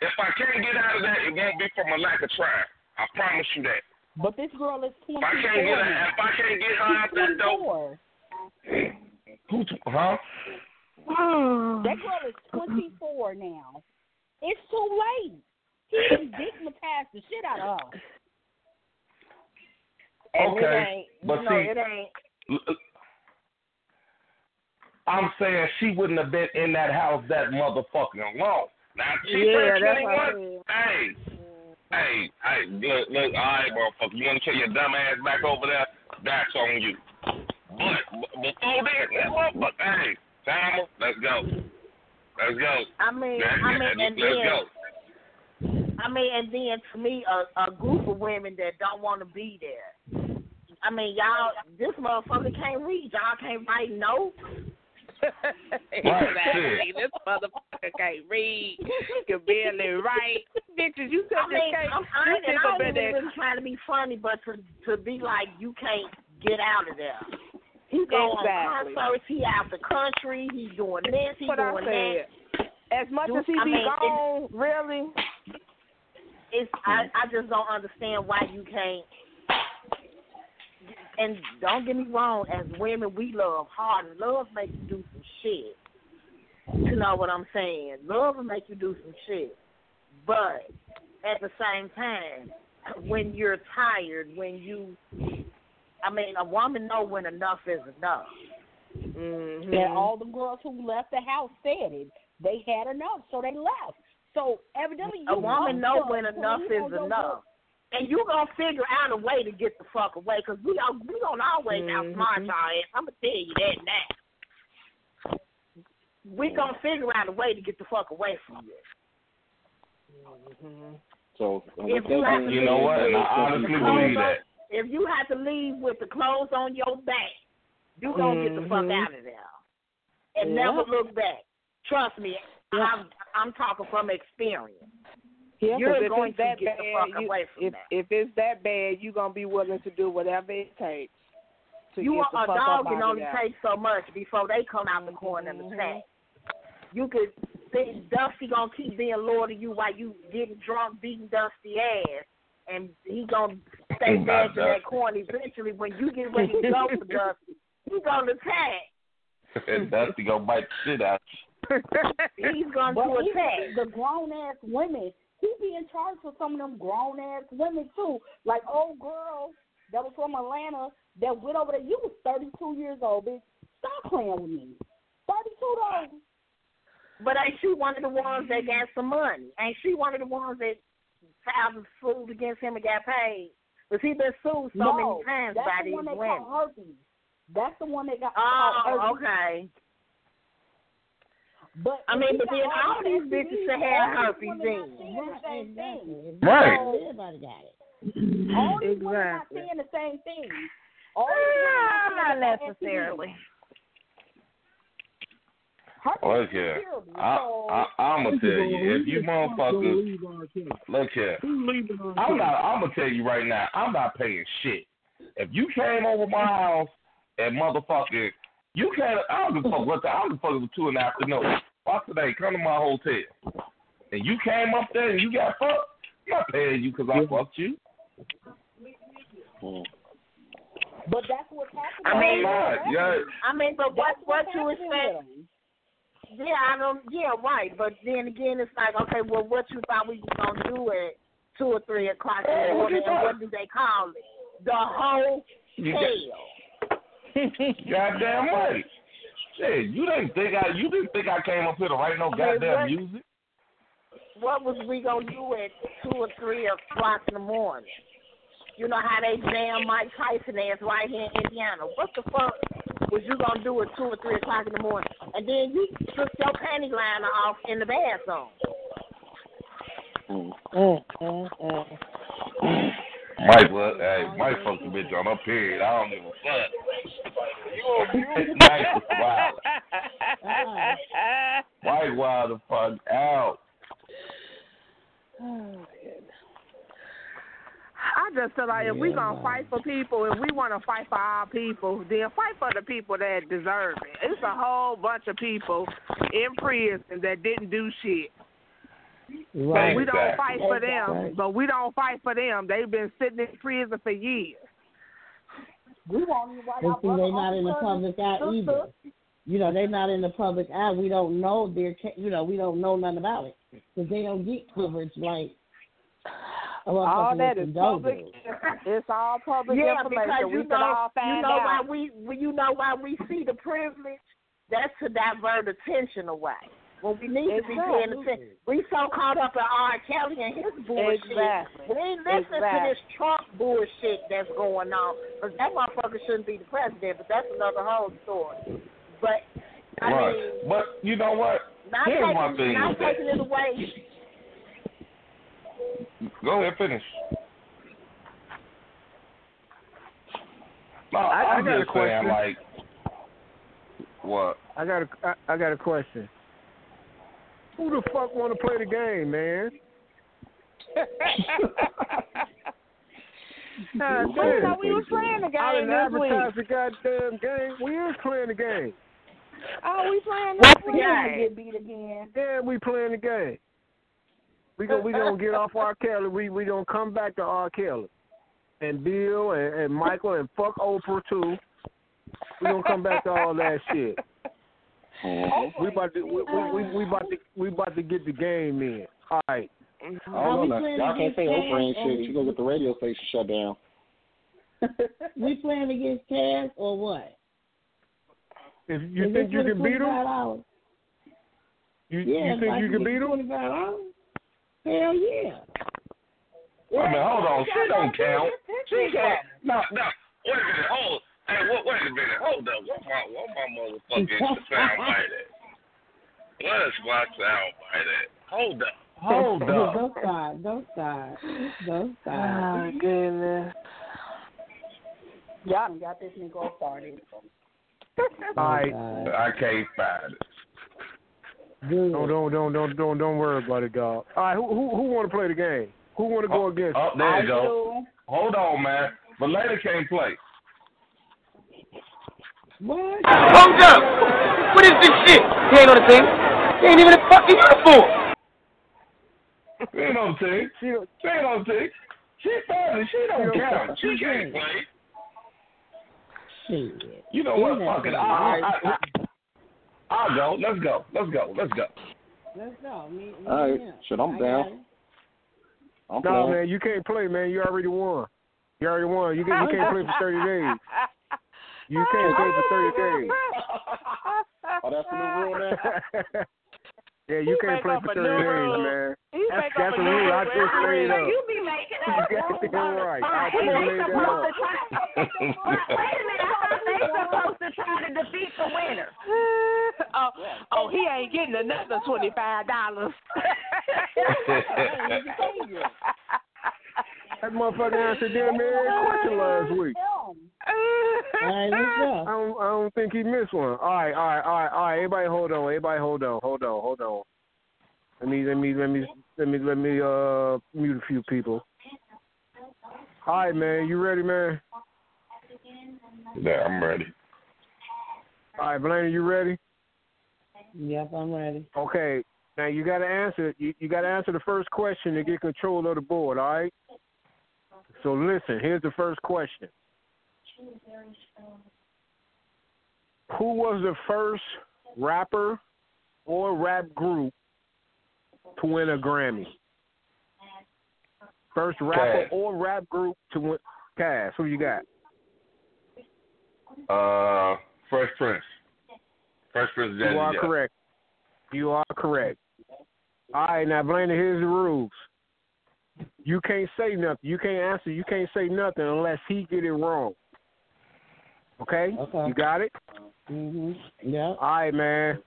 if I can't get out of that, it won't be from a lack of trying. I promise you that. But this girl is If I can't 24 get her, now. if I can't get her out that door, 24. who? Huh? Hmm. That girl is 24 now. It's too late. He stigmatized the past the shit out of her. And it Okay, ain't, but know, see- it ain't. I'm saying she wouldn't have been in that house that motherfucking long. Now she Yeah, turned that's what I 21. Hey, hey, hey, look, look, all right, motherfucker. You want to tell your dumb ass back over there? That's on you. But before then, that motherfucker, hey, Timer, let's go. Let's go. I mean, Let's- I mean, and let's then go. I mean, and then to me, a, a group of women that don't want to be there. I mean, y'all, this motherfucker can't read. Y'all can't write notes. exactly. This motherfucker can't read. Can barely write. Bitches, you could I just mean, can't. I'm, I, you and I of ain't even as- trying to be funny, but to to be like, you can't get out of there. He go Exactly. on concerts. He out the country. He's doing this. He what I doing said. that. As much Do- as he I be mean, it- gone, really. It's I I just don't understand why you can't. And don't get me wrong, as women, we love hard. and Love makes you do some shit. You know what I'm saying? Love will make you do some shit. But at the same time, when you're tired, when you, I mean, a woman know when enough is enough. Mm-hmm. And all the girls who left the house said it. They had enough, so they left. So evidently, you A woman know when enough is enough. And you gonna figure out a way to get the fuck away, cause we don't we don't always Mhm. outsmart y'all ass. I'm gonna tell you that now. We gonna figure out a way to get the fuck away from you. So If you have to You know what? And I honestly believe that. If you have to leave with the clothes on your back, you gonna get the fuck Mhm. out of there and Yeah. never look back. Trust me, I'm I'm talking from experience. Yeah, You're 'cause if going it's to that get the bad, fuck you, away from if that. if it's that bad, you're gonna be willing to do whatever it takes to you get are the a fuck dog up can out of only there. take so much before they come out the corner and Mhm. attack. You could think Dusty gonna keep being loyal to you while you getting drunk, beating Dusty ass, and he gonna stay Not back in that corner. Eventually, when you get ready to go for Dusty, he gonna attack. and Dusty gonna bite the shit out you. He's gonna But do even attack. the grown ass women, he be in charge for some of them grown ass women too. Like old girl that was from Atlanta that went over there. You was thirty two years old, bitch. Stop playing with me. Thirty two though. But ain't she one of the ones that got some money? Ain't she one of the ones that filed suit against him and got paid? Because he been sued so no, many times that's by the these one they women. herpes. That's the one they got Oh, herpes. okay. But I mean, but then all these STDs, bitches should all have these herpes then. not saying the same thing. Right. So, Everybody got it. all these women not Exactly. saying the same thing. All these women Ah, not not saying they got necessarily. Look here, I, I, I'm gonna tell you, if you motherfuckers, look here, I'm not. I'm gonna tell you right now, I'm not paying shit. If you came over my house and motherfucking, you can't. I don't give a fuck what the. I don't give a fuck if it's two in the afternoon. Fuck today, come to my hotel, and you came up there and you got fucked. I'm not paying you because I fucked you. Hmm. But that's what's happening. I mean, Right, yeah. I mean, but what That's what what's you expect? Yeah, I don't. Yeah, right. But then again, it's like, okay, well, what you thought we was gonna do at two or three o'clock in the what morning, you and what do they call it? The whole You hell. Goddamn right. Shit, you didn't think I. You didn't think I came up here to write no I mean, goddamn what- music. What was we gonna do at two or three o'clock in the morning? You know how they jam Mike Tyson ass right here in Indiana. What the fuck was you gonna do at two or three o'clock in the morning? And then you took your panty liner off in the bathroom. Mm, mm, mm, Mike, what? Hey, Mike fucked the bitch on her period. I don't give a fuck. Mike was wild. Mike wild the fuck out. Oh, I just feel like if we gonna fight for people, if we want to fight for our people, then fight for the people that deserve it. It's a whole bunch of people in prison that didn't do shit. Right. But we don't Exactly. fight for them. Exactly. But we don't fight for them. They've been sitting in prison for years. We won't even write But see, they're not in the public eye sister. either. You know, they're not in the public eye. We don't know their, ca- you know, we don't know nothing about it because they don't get coverage like All motherfucker that like is the public. Dodos. It's all public Yeah, information. because you can know, all you know why out. we, we, you know why we see the privilege. That's to divert attention away. When we need to be paying attention, we so caught up in R. Kelly and his bullshit. Exactly. We ain't listening to this Trump bullshit that's going on. Because that motherfucker shouldn't be the president, but that's another whole story. But I right. mean, but you know what? not Here's my thing not taking it away. Go ahead, finish. No, I- I I'm got a just saying, question. like, what? I got a I, I got a question. Who the fuck want to play the game, man? God I damn. we was playing the game. I didn't advertise the goddamn game. We is playing the game. Oh, we playing What's this the week. game? Get beat again. Yeah, we playing the game. We go, we gonna get off R. Kelly. We we gonna come back to R. Kelly, and Bill and, and Michael and fuck Oprah too. We gonna come back to all that shit. Uh-huh. Oh, we about to we, we, we, we uh-huh. about to we about to get the game in. All right. Mm-hmm. I don't know. now. Y'all can't say Oprah ain't shit. She gonna get the radio station shut down. we playing against Cass or what? If you Is think it you for the can beat him, $25? you, Yeah, you think I you can get beat him? Twenty-five dollars. Hell yeah. Wait a minute, hold on. She don't count. She can't. No, no. Wait a minute. Hold. Hey, wait, wait a minute. Hold up. What my, what my motherfucking sound bite at? Where's my sound bite at? Hold up. Hold up. Don't start. Don't start. Don't start. Oh goodness. Y'all done got this nigga all started. All right. I can't find it. Don't don't don't don't don't don't worry about it, dog. All right. Who who who want to play the game? Who want to go oh, against? Oh, there I you go. Hold on, man. But later can't play. What? Hold up! What is this shit? He ain't on the team. He ain't even in fucking uniform. She ain't on the team. She don't- She ain't on the team. She family. She don't She don't count. She can't play. Shit. You know what? Yeah. Fuck it. I, I, I, I'll go. Let's go. Let's go. Let's go. Let's go. Me, me All right. and. Shit, I'm down. I'm No, playing. man, you can't play, man. You already won. You already won. You can, you can't play for thirty days. You can't play for oh, thirty days. Oh, that's the new rule now. yeah, you He can't play up for thirty new days, rule. man. He That's, make that's up a a rule. I just made up. You be making You up got rules it all the right. time. I just They made that supposed up. to try. Wait a minute. I thought they supposed to try to defeat the winner. oh, oh, he ain't getting another twenty five dollars. That motherfucker answered damn near question last week. All right, let's I don't, I don't think he missed one. All right, all right, all right, all right. Everybody, hold on. Everybody, hold on, hold on, hold on. Let me, let me, let me, let me, let me uh mute a few people. All right, man. You ready, man? Yeah, I'm ready. All right, Blaney, you ready? Yep, I'm ready. Okay. Now you got to answer. You, you got to answer the first question to get control of the board. All right. So listen. Here's the first question. Who was the first rapper or rap group to win a Grammy? First rapper Cass. or rap group to win. Cass, who you got? Uh, Fresh Prince. Fresh Prince You are Jeff. correct. You are correct. All right, now Blaine, here's the rules. You can't say nothing. You can't answer. You can't say nothing unless he get it wrong. Okay? Okay. You got it? Mhm. Yep. All right, man.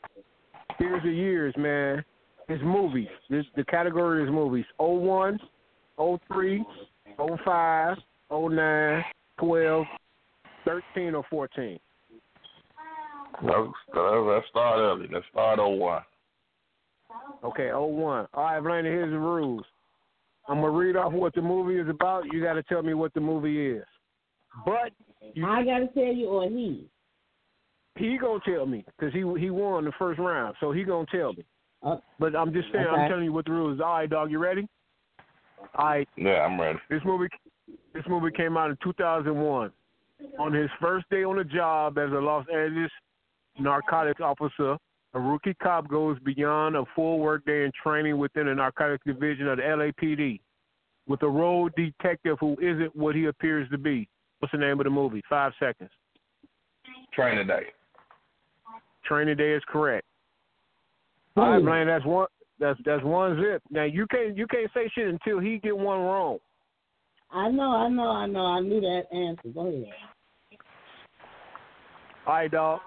Here's the years, man. It's movies. This the category is movies. 01, 03, 05, 09, 12, 13 or 14. Let's, let's start early. Let's start 01. Okay, 01. All right, Blaney, here's the rules. I'm going to read off what the movie is about. You got to tell me what the movie is. But you, I gotta tell you, or he. he going to tell me because he he won the first round. So he going to tell me. Uh, But I'm just saying, Okay. I'm telling you what the rules is. All right, dog, you ready? All right, Yeah, I'm ready. this movie this movie came out in 2001. On his first day on the job as a Los Angeles narcotics officer, a rookie cop goes beyond a full workday in training within the narcotics division of the LAPD with a road detective who isn't what he appears to be. What's the name of the movie? Five seconds. Training day. Training Day is correct. All right, man, that's one. That's that's one zip. Now you can't you can't say shit until he get one wrong. I know, I know, I know. I knew that answer. Go ahead. All right, dog.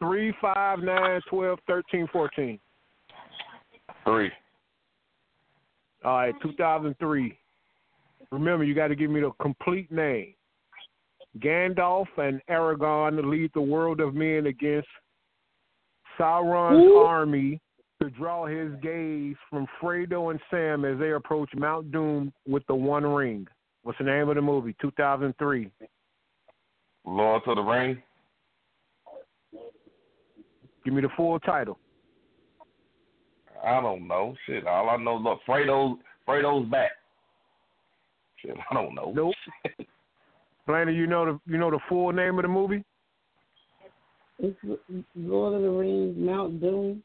Three, five, nine, twelve, thirteen, fourteen. Three. All right, 2003. Remember, you got to give me the complete name. Gandalf and Aragorn lead the world of men against Sauron's Who? army to draw his gaze from Frodo and Sam as they approach Mount Doom with the One Ring. What's the name of the movie? 2003. Lord to the Ring. Give me the full title. I don't know. Shit. All I know, look, Fredo's Fredo's back. Shit, I don't know. Nope. Blaney, you know the you know the full name of the movie? It's Lord of the Rings, Mount Doom.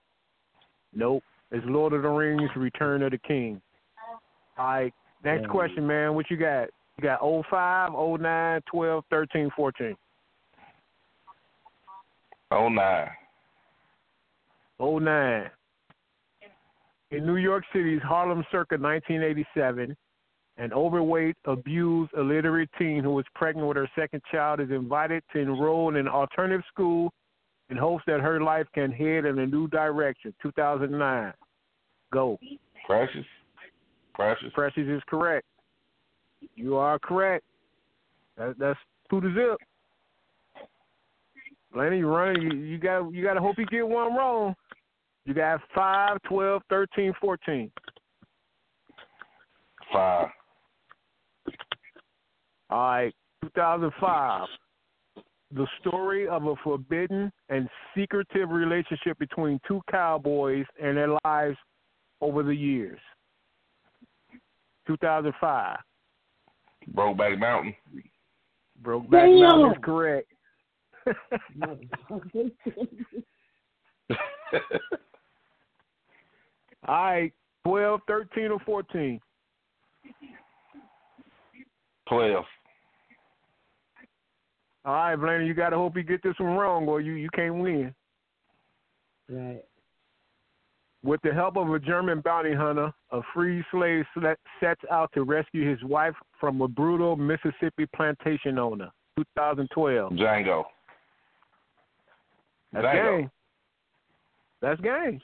Nope. It's Lord of the Rings: Return of the King. All right. Next Yeah. question, man. What you got? You got 05, 09, 12, 13, 14. Oh nine. 09. In New York City's Harlem circa 1987, an overweight, abused, illiterate teen who is pregnant with her second child is invited to enroll in an alternative school in hopes that her life can head in a new direction. 2009. Go. Precious. Precious. Precious is correct. You are correct. That, that's two to zip. Lenny, you running. You, you got. You got to hope you get one wrong. You got five, twelve, thirteen, fourteen. Five. All right, 2005. The story of a forbidden and secretive relationship between two cowboys and their lives over the years. 2005. Brokeback Mountain. Brokeback Damn. Mountain is correct. All right, 12, 13, or 14. Twelve. All right, Blaney, you got to hope you get this one wrong or you, you can't win. Right. With the help of a German bounty hunter, a free slave sle- sets out to rescue his wife from a brutal Mississippi plantation owner. 2012. Django. That's Django. game. That's game.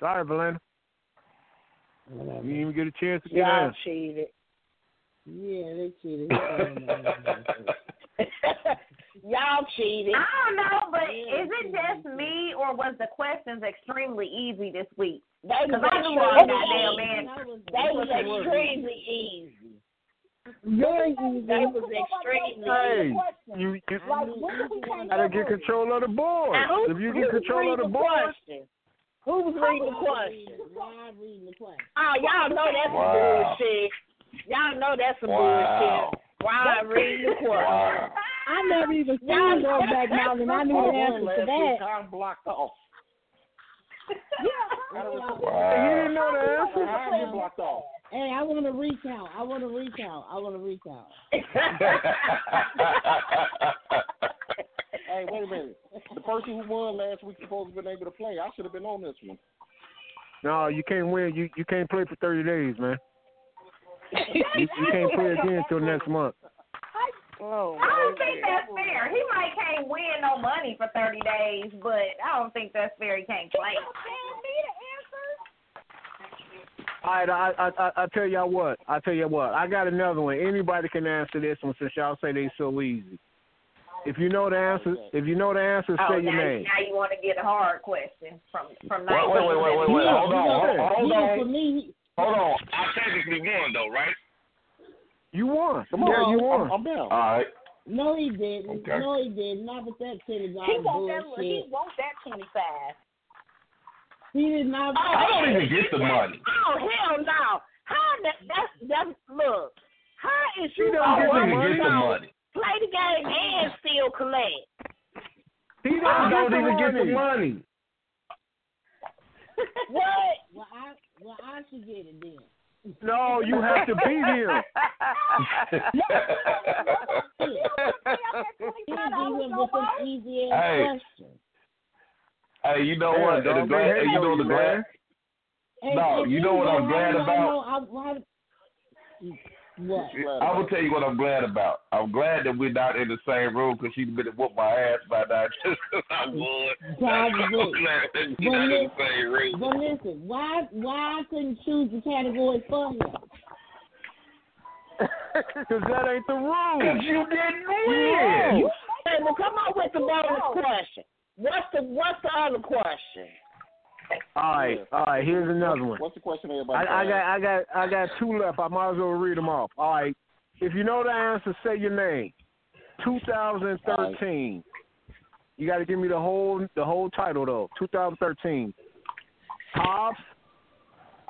Sorry, Valena. You didn't even get a chance to get Y'all in. cheated. Yeah, they cheated. Y'all cheated. I don't know, but is it just me or was the questions extremely easy this week? They Because was I knew what extremely goddamn easy. man. They was extremely easy. Very easy. They was extremely Hey, easy. you, you Like, when did we gotta get control of the board. Now, who, If you get control of the board. Who was reading the question? Why reading the question? Oh, y'all know that's some Wow. bullshit. Y'all know that's some Wow. bullshit. Why reading the question? Wow. I never even seen Y'all Brokeback Mountain. I knew the answer to that. I'm blocked off. Wow. you didn't know the answer. How am blocked off? Hey, I want to recount. I want to recount. I want to recount. Hey, wait a minute. The person who won last week supposed to have been able to play. I should have been on this one. No, you can't win. You you can't play for 30 days, man. You, you can't play again until next month. Oh, I don't think that's fair. He might can't win no money for 30 days, but I don't think that's fair. He can't play. All right, I I I I tell y'all what. I tell you what. I got another one. Anybody can answer this one since y'all say they so easy. If you know the answer, if you know the answer, Oh, say your now, name. now you want to get a hard question from from Wait, wait, wait, wait, wait, wait. Hold on, hold, hold on. For me, Hold on. I technically won though, right? You won. Come on, yeah, you I'm, won. I'm down. All right. no, he didn't. Okay. No, he didn't. Not with that twenty dollars. He dollars want that. bullshit. He want that twenty five. He did not. I don't even get the money. Oh hell no! How that? That's that's look. How is She you don't get the even money. get the money. play the game and still collect? He don't, don't even get the money. money. What? Well, I well I should get it then. No, you have to be him. He beat him with some easy ass Hey. hey, you know what? dog, the they glad, hate you know the you, glad. Hey, No, you know what I'm anybody, glad how do I about? Know- I- What? I will tell you what I'm glad about. I'm glad that we're not in the same room because she'd been whoop my ass by now just because I would. Probably. I'm glad that she's But not in listen, the same room. but listen, why why I couldn't choose the category for him? Because that ain't the rule. Because you didn't win. Hey, well, come on with the bonus question. What's the What's the other question? All right, all right. Here's another one. What's the question everybody? I, I got, I got, I got two left. I might as well read them off. All right. If you know the answer, say your name. 2013. You got to give me the whole, the whole title though. 2013. Hobbs.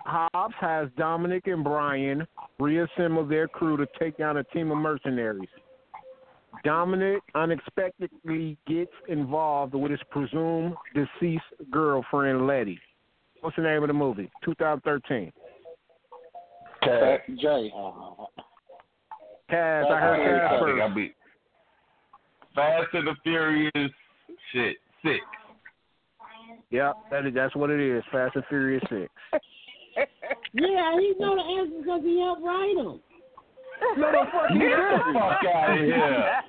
Hobbs has Dominic and Brian reassemble their crew to take down a team of mercenaries. Dominic unexpectedly gets involved with his presumed deceased girlfriend, Letty. What's the name of the movie? 2013. Cass. Jay. Cass, I heard Cass first. I'll Fast and the Furious. Shit, six. Yep, that is, that's what it is. Fast and Furious 6. Yeah, he know the answer because he helped write them. No, the fuck Get the fuck out of here.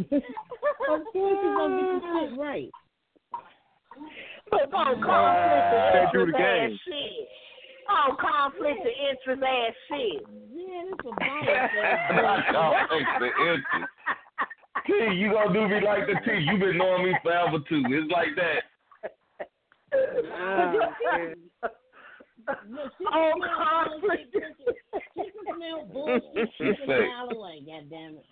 of course he's gonna get the shit right. Look on conflict They of the interest ass shit. Oh, conflict of interest ass shit. Yeah, that's a bias. Y'all fix the interest. T, you gonna do me like the T. You been knowing me forever too. It's like that. oh, conflict. She can smell bullshit. She She can sick. smile away, goddammit.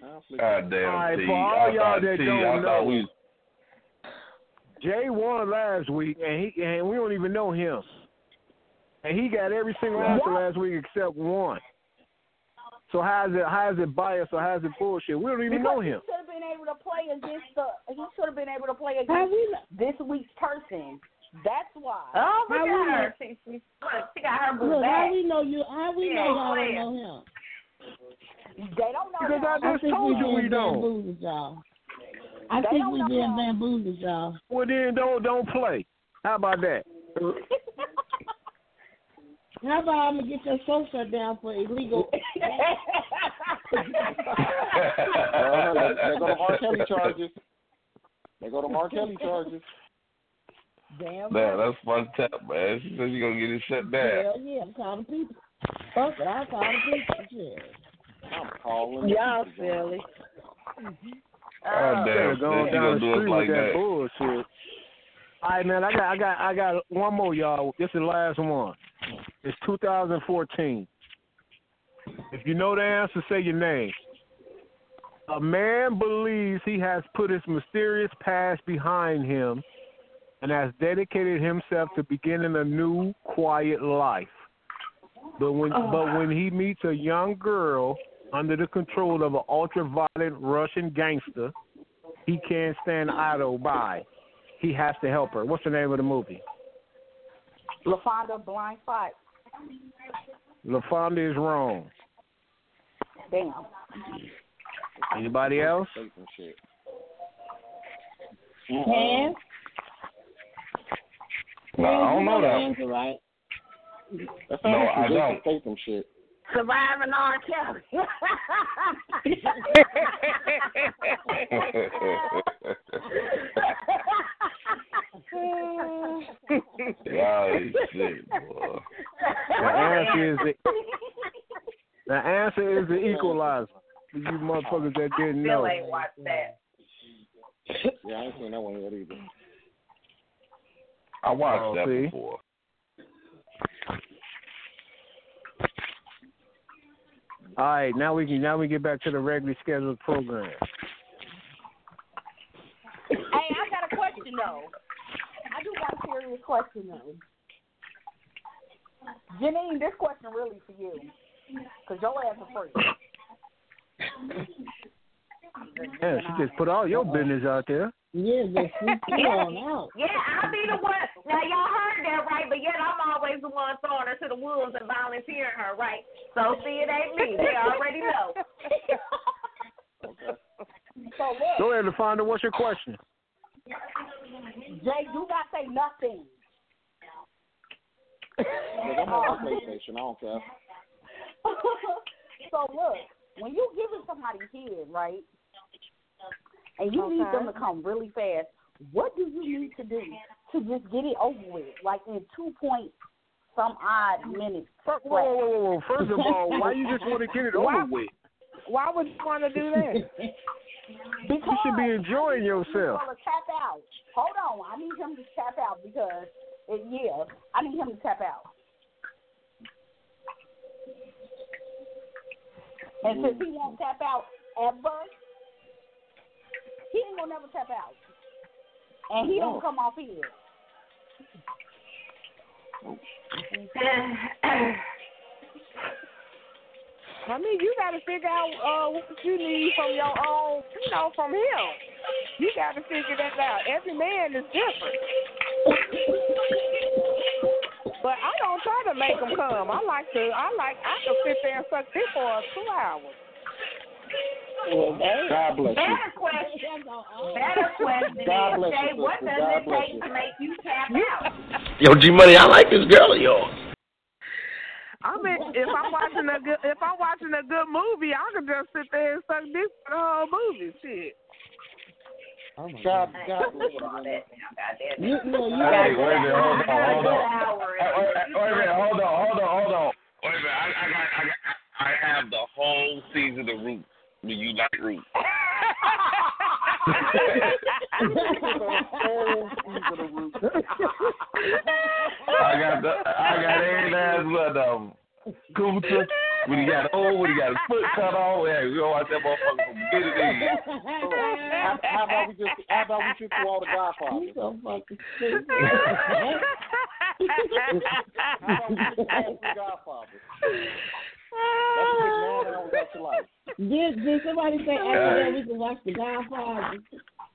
God damn All right, T. for all y'all that T. don't know, we. Jay won last week, and he and we don't even know him. And he got every single answer last week except one. So how's it how's it biased or how's it bullshit? We don't even because know he should have been able to play against the. He should have been able to play against this week's person. That's why. Oh, How look we know- She, she, she got her boo Look, back. how we know you? How we She know y'all don't know him? They don't know. Because I him. just think told we you we being don't. bamboozled, y'all. I They think don't we know being him. bamboozled, y'all. Well then don't don't play. How about that? How about I'm gonna get your show shut down for illegal? Uh, they, they go to R. Kelly charges. They go to R. Kelly charges. Damn. Man, that's fucked up, man. She said you gonna get it shut down. Hell yeah, I'm calling people. Fuck it, I'll call the people. Shit. I'm calling. Y'all silly. Oh, damn, Instead going down gonna the do us street like with that that. bullshit. All right, man. I got, I got, I got one more, y'all. This is the last one. It's 2014. If you know the answer, say your name. A man believes he has put his mysterious past behind him and has dedicated himself to beginning a new, quiet life. But when, oh. but when he meets a young girl under the control of an ultra-violent Russian gangster, he can't stand idle by. He has to help her. What's the name of the movie? LaFonda blind spot. LaFonda is wrong. Damn. Anybody else? Say some shit. Cass? No, I don't know the that. answer, right? That No, sounds I like some don't. Jason Statham shit. Surviving R. Kelly. Y'all ain't shit, boy. The answer is the, the answer is the equalizer. For you motherfuckers that didn't know. Still ain't watched that. Yeah, I ain't seen that one yet either. I watched Oh, that see? before. All right, now we can now we get back to the regularly scheduled program. Hey, I got a question though. I do got a serious question though. Janine, this question really for you, cause your ass is first. Yeah, she just put all your business out there. Yeah, but she on out. Yeah, I'll be the one. Now y'all heard that right, but yet I'm always the one throwing her to the wolves and volunteering her, right? So see, it ain't me. They already know. So look, Go ahead, LaFonda. What's your question? Jay, you got to say nothing. Like, I'm on my PlayStation. I don't care. so look, when you giving somebody head, right, and you need them to come really fast, what do you need to do to just get it over with, like in two point some odd minutes? Whoa, whoa, whoa, whoa, whoa. First of all, why you just want to get it Why- over with? Why would you want to do that? Because You should be enjoying yourself. gonna tap out. Hold on, I need him to tap out because it, yeah, I need him to tap out. And since he won't tap out ever, he ain't gonna never tap out. And he don't come off here. I mean, you got to figure out uh, what you need from your own, you know, from him. You got to figure that out. Every man is different. But I don't try to make them come. I like to. I like. I can sit there and suck dick for two hours. Well, God bless you. Better question. Better question God is, bless Jay, you, what does God it take you. to make you tap out? Yo, G Money, I like this girl of yours. I mean, if I'm watching a good, if I'm watching a good movie, I can just sit there and suck dick for the whole movie. Shit. Oh God, I God ain't bless doing all you. that now, goddamn it. You, no, you Hey, wait a minute, hold on, hold on. Hour Hey, wait, and- wait a minute, hold on, hold on, hold on. Wait a minute, I, I got, I got, I have the whole season of Roots. Do you like Roots? I got the, I got every last one of them. Kunta, when he got old, when he got his foot cut off, hey, we gonna watch that motherfucker from beginning to end. how, how about we just how about we shoot through all the Godfathers? You so fucking How about we just pass through Godfathers? That's a good nine hours out your life. Did, did somebody say after that we can watch The Godfather?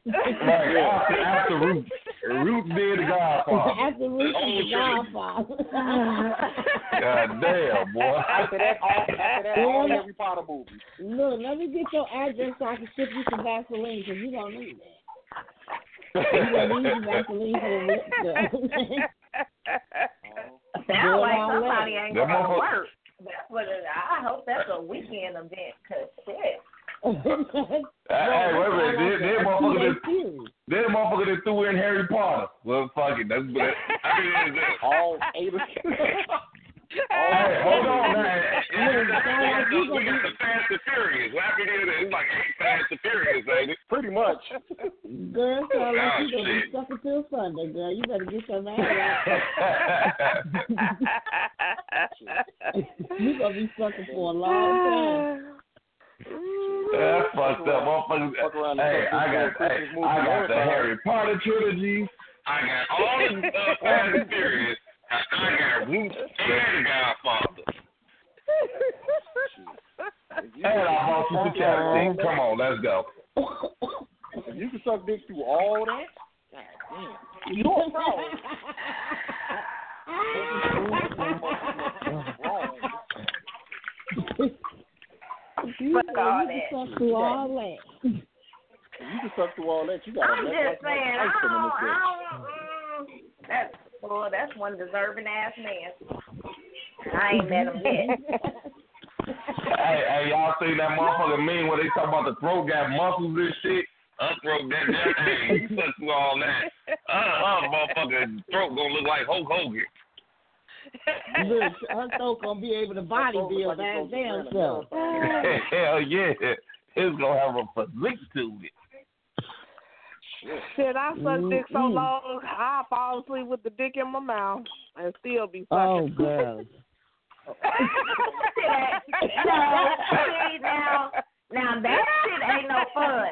Right, after, after Roots. Roots did the Godfather. after we Oh, see The. Godfather. God damn, boy. After that, all, after that, all Harry Potter movies. Look, let me get your address so I can ship you some Vaseline because you don't need that. You don't need Vaseline for the lips, though. Sound like somebody ain't going to work. That's what it, I hope that's a weekend event, cause shit. Hey, wait a minute. Then, then motherfucker just, then motherfucker just threw in Harry Potter. Well, fuck it. That's but I mean, it's, All eight of hey, hold on, man. Look, it sound like you We got the Fast and Furious. What happened here? It's like eight Fast and Furious, ain't it? Pretty much. Girl, sound like oh, you Oh, gonna be shit. sucking till Sunday, girl. You better get your man out. you gonna be sucking for a long time. That's fucked up, motherfuckers. Fuck around Hey, I got, hey, I got the the. Harry Potter trilogy. I got all the stuff Fast and Furious. I I got Roots and Godfather. And I bought you some chapstick. Come on, let's go. If you can suck dick through all that, God damn. You're a pro. You Fuck all know, you can suck through all that. You can suck through all that, you got I'm a just saying, I ice cream in don't, this I bitch. don't, mm, that's, boy, that's one deserving ass man. I ain't met him yet. Hey, hey, y'all see that motherfucker meme where they talk about the throat got muscles and shit? Unthroat that, that, hey, you suck through all that. Uh, uh, motherfucker throat gonna look like Hulk Hogan. Look, her throat gonna be able to body build that damn self. Hell yeah. It's gonna have a physique to it. Shit, I suck mm-hmm. dick so long, I fall asleep with the dick in my mouth and still be Oh, sucking. girl. no, see, now, now that shit ain't no fun.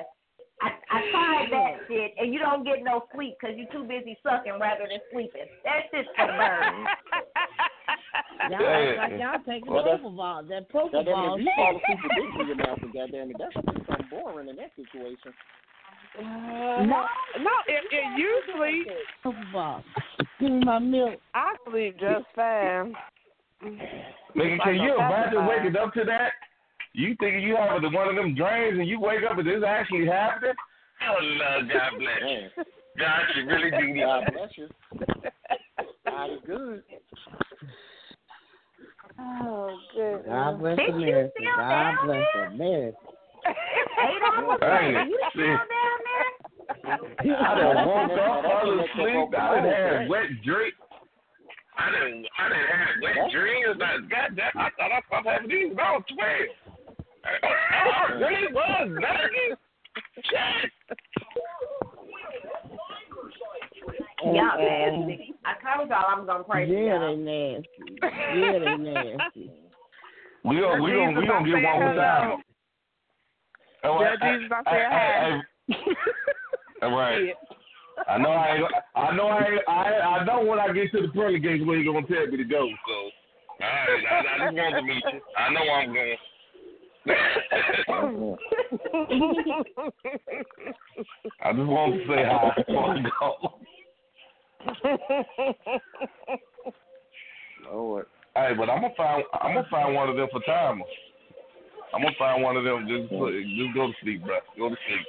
I, I tried that shit, and you don't get no sleep because you're too busy sucking rather than sleeping. That shit's for the birds. Y'all act like y'all taking Well, that's- propofol. That Goddamn, propofol. if you fall asleep with dick in your mouth, then goddamn it, that's something boring in that situation. Uh, no, no, it, it usually Propofol. Give me my milk. I sleep just fine. Nigga, can you imagine waking up to that? You thinking you having one of them dreams and you wake up and this actually happening? Oh no, God bless you. God, you really do God bless you. God is good. Oh, good. God bless Bitch, you America. God down bless there? America. Adolf, Hey, you see. still down there? I done woke up, fell asleep. I done had wet dreams. I didn't, I didn't have wet dreams. I, goddamn, I thought I stopped having these when I was 12. I, I really was nervous. Shit. Y'all nasty. I told y'all I'm gonna pray for Yeah, y'all. they nasty. Yeah, they nasty. We gonna, we gonna, we gonna get one without. time. Oh, Yeah, I- Jesus, I I- said I- I- All right. I know I. I know I. I. I know when I get to the pearly gates where you gonna tell me to go. So, all right. I, I just want to meet you. I know I'm going. I just want to say hi before I go. Lord. Hey, but I'm gonna find. I'm gonna find one of them for timer. I'm gonna find one of them. Just, just go to sleep, bro. Go to sleep.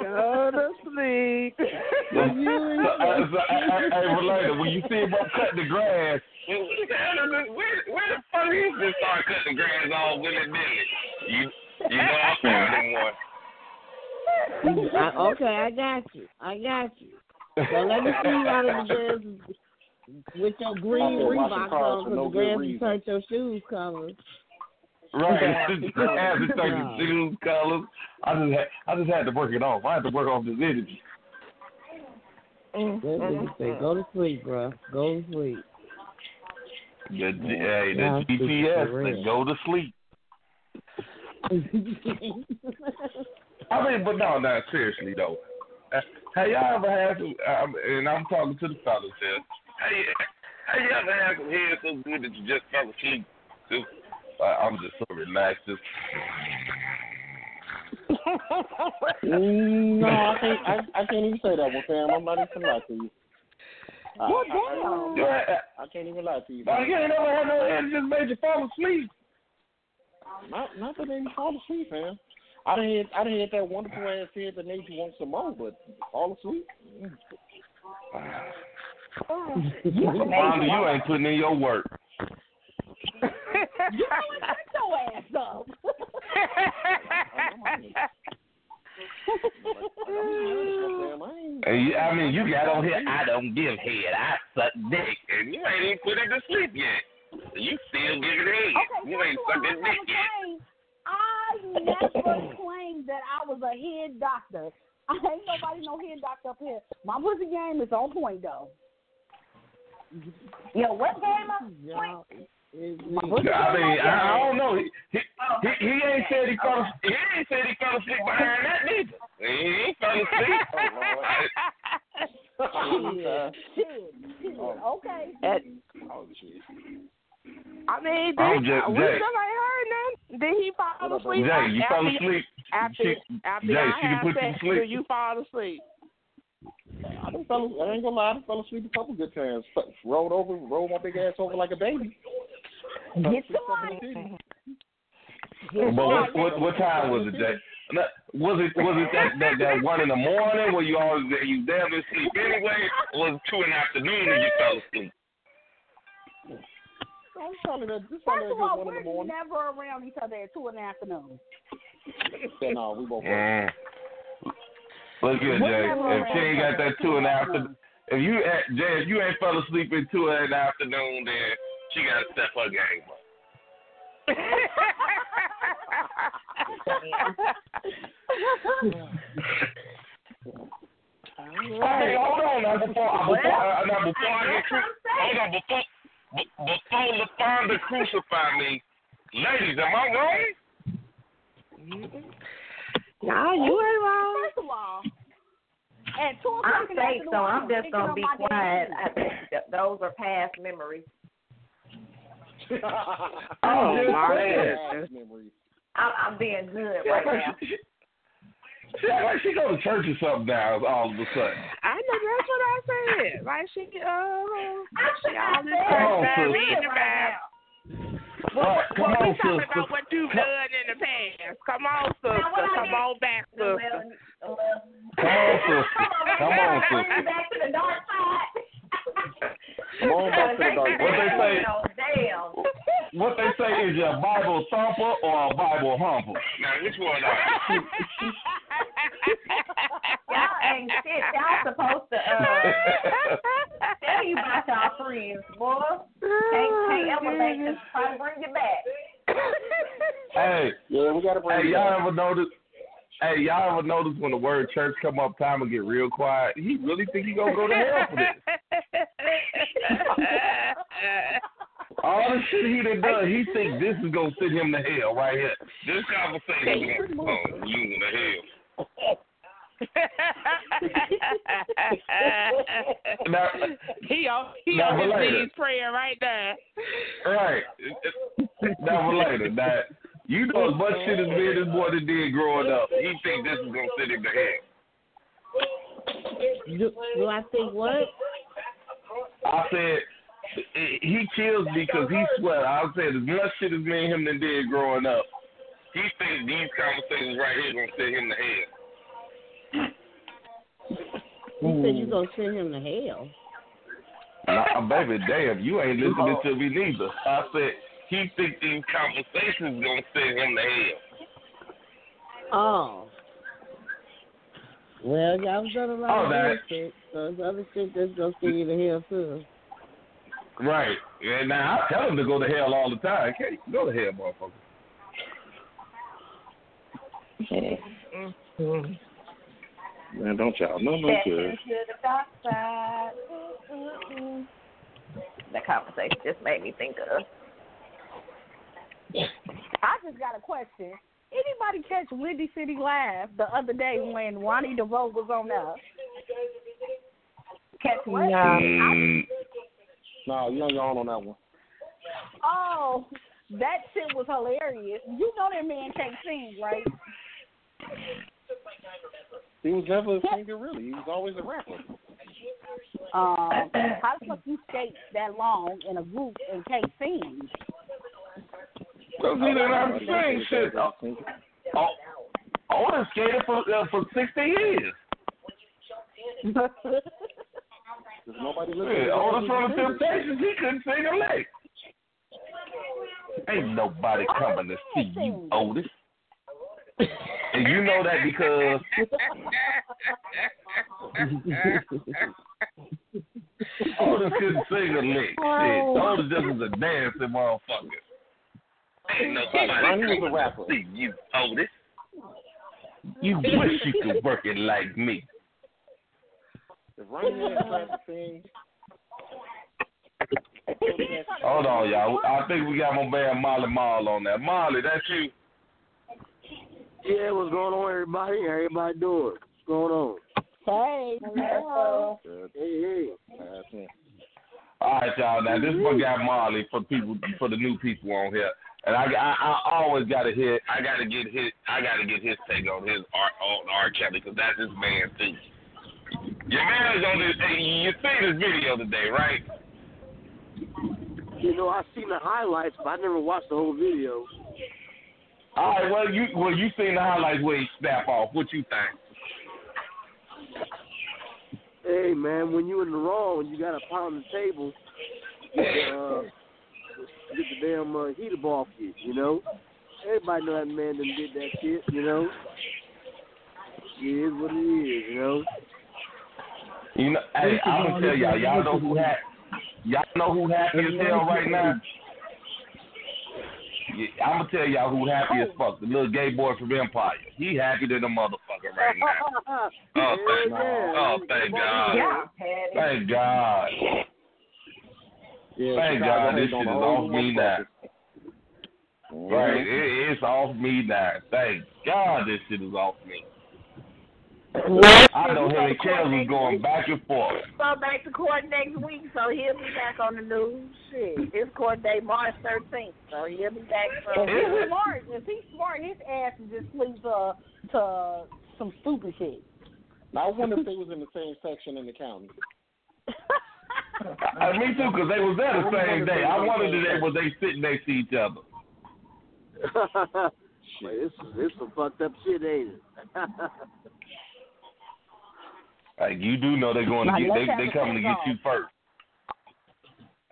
Go to sleep. So, so, uh, so, hey, hey, when you see about cutting the grass, where, where the fuck is this start cutting the grass all willy nilly? You, you know I found him one. I, okay, I got you. I got you. So let me see you out of the grass with your green Okay, watch the Reebok cars on because no the good grass reason. will your shoes colors. Right, the grass is taking shoes, colors. I just had, I just had to work it off. I had to work off this energy. That nigga say, go to sleep, bro. Go to sleep. The, G- hey, the Nah, GPS, for they real. go to sleep. I mean, but no, no, seriously though. Have y'all ever had some? Um, and I'm talking to the fellas here. Have you, you ever had some head so good that you just fell asleep? Just, uh, I'm just so relaxed. Just, no, I can't. I, I can't even say that one, fam. I'm not even gonna lie to you. I, Well, I, damn. I, I can't even lie to you. Like, you ain't never had no head that just made you fall asleep. Not, not that they fall asleep, fam. I didn't hear, I didn't hear that wonderful ass head that made you want some more, but fall asleep. Mm. Wanda, you ain't putting in your work. You know what? Shut your ass up. I. And you, I mean, you got on here. I don't give head. I suck dick, and you ain't even put it to sleep yet. You still giving head. Okay, you ain't sucking dick yet. I never claimed that I was a head doctor. I ain't nobody no head doctor up here. My pussy game is on point though. Yo, what game up? Y'all, My pussy I mean, I, I don't know. He, he, he, he ain't said he fell. He ain't said he fell asleep behind that neither. He ain't fell asleep. Oh, shit, shit, shit. Okay. Oh shit. I mean, I'm did, just- we Jay. Uh, still ain't heard nothing. Did he fall asleep? Jay, you fell after, asleep. After, She, after Jay, y'all she can had put you sex, to sleep. do you fall asleep? I done fell. I ain't gonna lie. I done fell asleep a couple good times. F- Rolled over, rolled my big ass over like a baby. Get Sleep some up in the money. titty. But what, what what time was it, Jay? Was it was it that, that that one in the morning where you always you damn near sleep anyway? Or was it two in the afternoon when you fell asleep? I'm telling you, this probably First of all, one in the we're never around each other at two in the afternoon. Yeah, no, we both. Mm. Look here, Jay. If she ain't got that two in the afternoon, if you Jay, if you ain't fell asleep in two in the afternoon, then she got to step her game up. Hey, hold on now before before uh, now before I get cru- hold on before b- before LaFonda crucify me, ladies, am I wrong? Nah, you ain't wrong. First of all, at two I'm o'clock in the safe, so afternoon, I'm just gonna be quiet. I think that those are past memories. I'm my saying. Memories. I'm, I'm being good right now. she, she like she go to church or something now all of a sudden. I know that's what I said. Like she, uh, she all this Come on, stuff sis. Reading the Bible. Right, come Well, we on, talking sister. about what you've done in the past. Come on, sister. Now, what I Come did- on back, Well, sister. well, Come on, Come on, Bring sister. you back to the dark side. Come on back to the dark What they say? Oh, damn. What they say is you a Bible thumper or a Bible humper? Now, which one are you? Y'all ain't shit. Y'all supposed to uh tell you about y'all friends, boy. Can't, can't ever make them try to bring you back. Hey, Yeah, we gotta bring hey, it y'all back. ever notice? Hey, y'all ever notice when the word church come up, time and get real quiet? He really think he gonna go to hell for this? All the shit he done done, he think this is gonna send him to hell right here. This conversation is gonna oh, you to hell. Now, he on he Now, on his Valeda. knees praying right there. right. Now, for later, that you know as much shit as me and this boy that did growing up. He think this is gonna send him to hell. Do, do I think what? I said he kills me because he swear. I said as much shit as me and him that did growing up. He thinks these conversations right here gonna send him to hell. You said you gonna send him to hell. Nah, baby, damn, you ain't listening to me neither. I said he think these conversations gonna send him to hell. Oh. Well, y'all done a lot Oh, of other shit, so there's other shit that's gonna send you to hell too. Right. And now I tell him to go to hell all the time. Okay, go to hell, motherfucker. Man, don't y'all know no good. into the dark side. Mm-mm-mm. That conversation just made me think of. I just got a question. Anybody catch Windy City Live the other day when Ronnie DeVoe was on there? Catch what? Mm, No, you on your own on that one. Oh, that shit was hilarious. You know that man can't sing, right? He was never a singer, really. He was always a rapper. Um, how the fuck you skate that long in a group and can't sing? Because he didn't have to sing shit. Oh, oh, Otis skated for uh, for sixty years. There's nobody listening. Yeah, from the Temptations, he couldn't sing a lick. Ain't nobody coming to see you, Otis. And you know that because Otis couldn't sing a lick. Shit, Otis just was a dancing motherfucker. Ain't nobody Ronnie was a coming to see you, Otis. You wish you could work it like me. If Ronnie ain't trying to Hold on, y'all. I think we got my man Molly Mall on there. Molly, that's you. Yeah, what's going on, everybody? How everybody doing? What's going on? Hey, hello. Hey, hey. that's me. All right, y'all. Now this is got Molly for people for the new people on here, and I I, I always got to hit. I got to get his. I got to get his take on his art on R. Kelly because that's his man too. Your man is on this. Hey, you seen this video today, right? You know, I seen the highlights, but I never watched the whole video. All right. Well, you well you seen the highlights where he snap off. What you think? Hey, man, when you in the wrong, you got to pound the table. Get the, uh, get the damn uh, heater off you, you know? Everybody know that man done did that shit, you know? It is what it is, you know? You know, hey, I'm gonna tell y'all. Y'all know who ha- Y'all know who happy as hell right now. Yeah, I'm gonna tell y'all who happy as fuck. The little gay boy from Empire. He happy than a motherfucker right now. Oh, thank, oh, thank God. Yeah. Thank God. Thank God this shit is off me now. Right, it, it's off me now. Thank God this shit is off me. I know him and Kels was going back and forth. Go back to court next week, so he'll be back on the news. Shit, his court date March 13th, so he'll be back. If he's smart, if he's smart, his ass is just sleeps uh, to some stupid shit. I wonder if they was in the same section in the county. Uh, me too, because they was there the same day. I wondered if they was they sitting next to each other. Shit. Wait, it's, it's some fucked up shit, ain't it? Like you do know they're going to get they they coming to get sing-off. you first.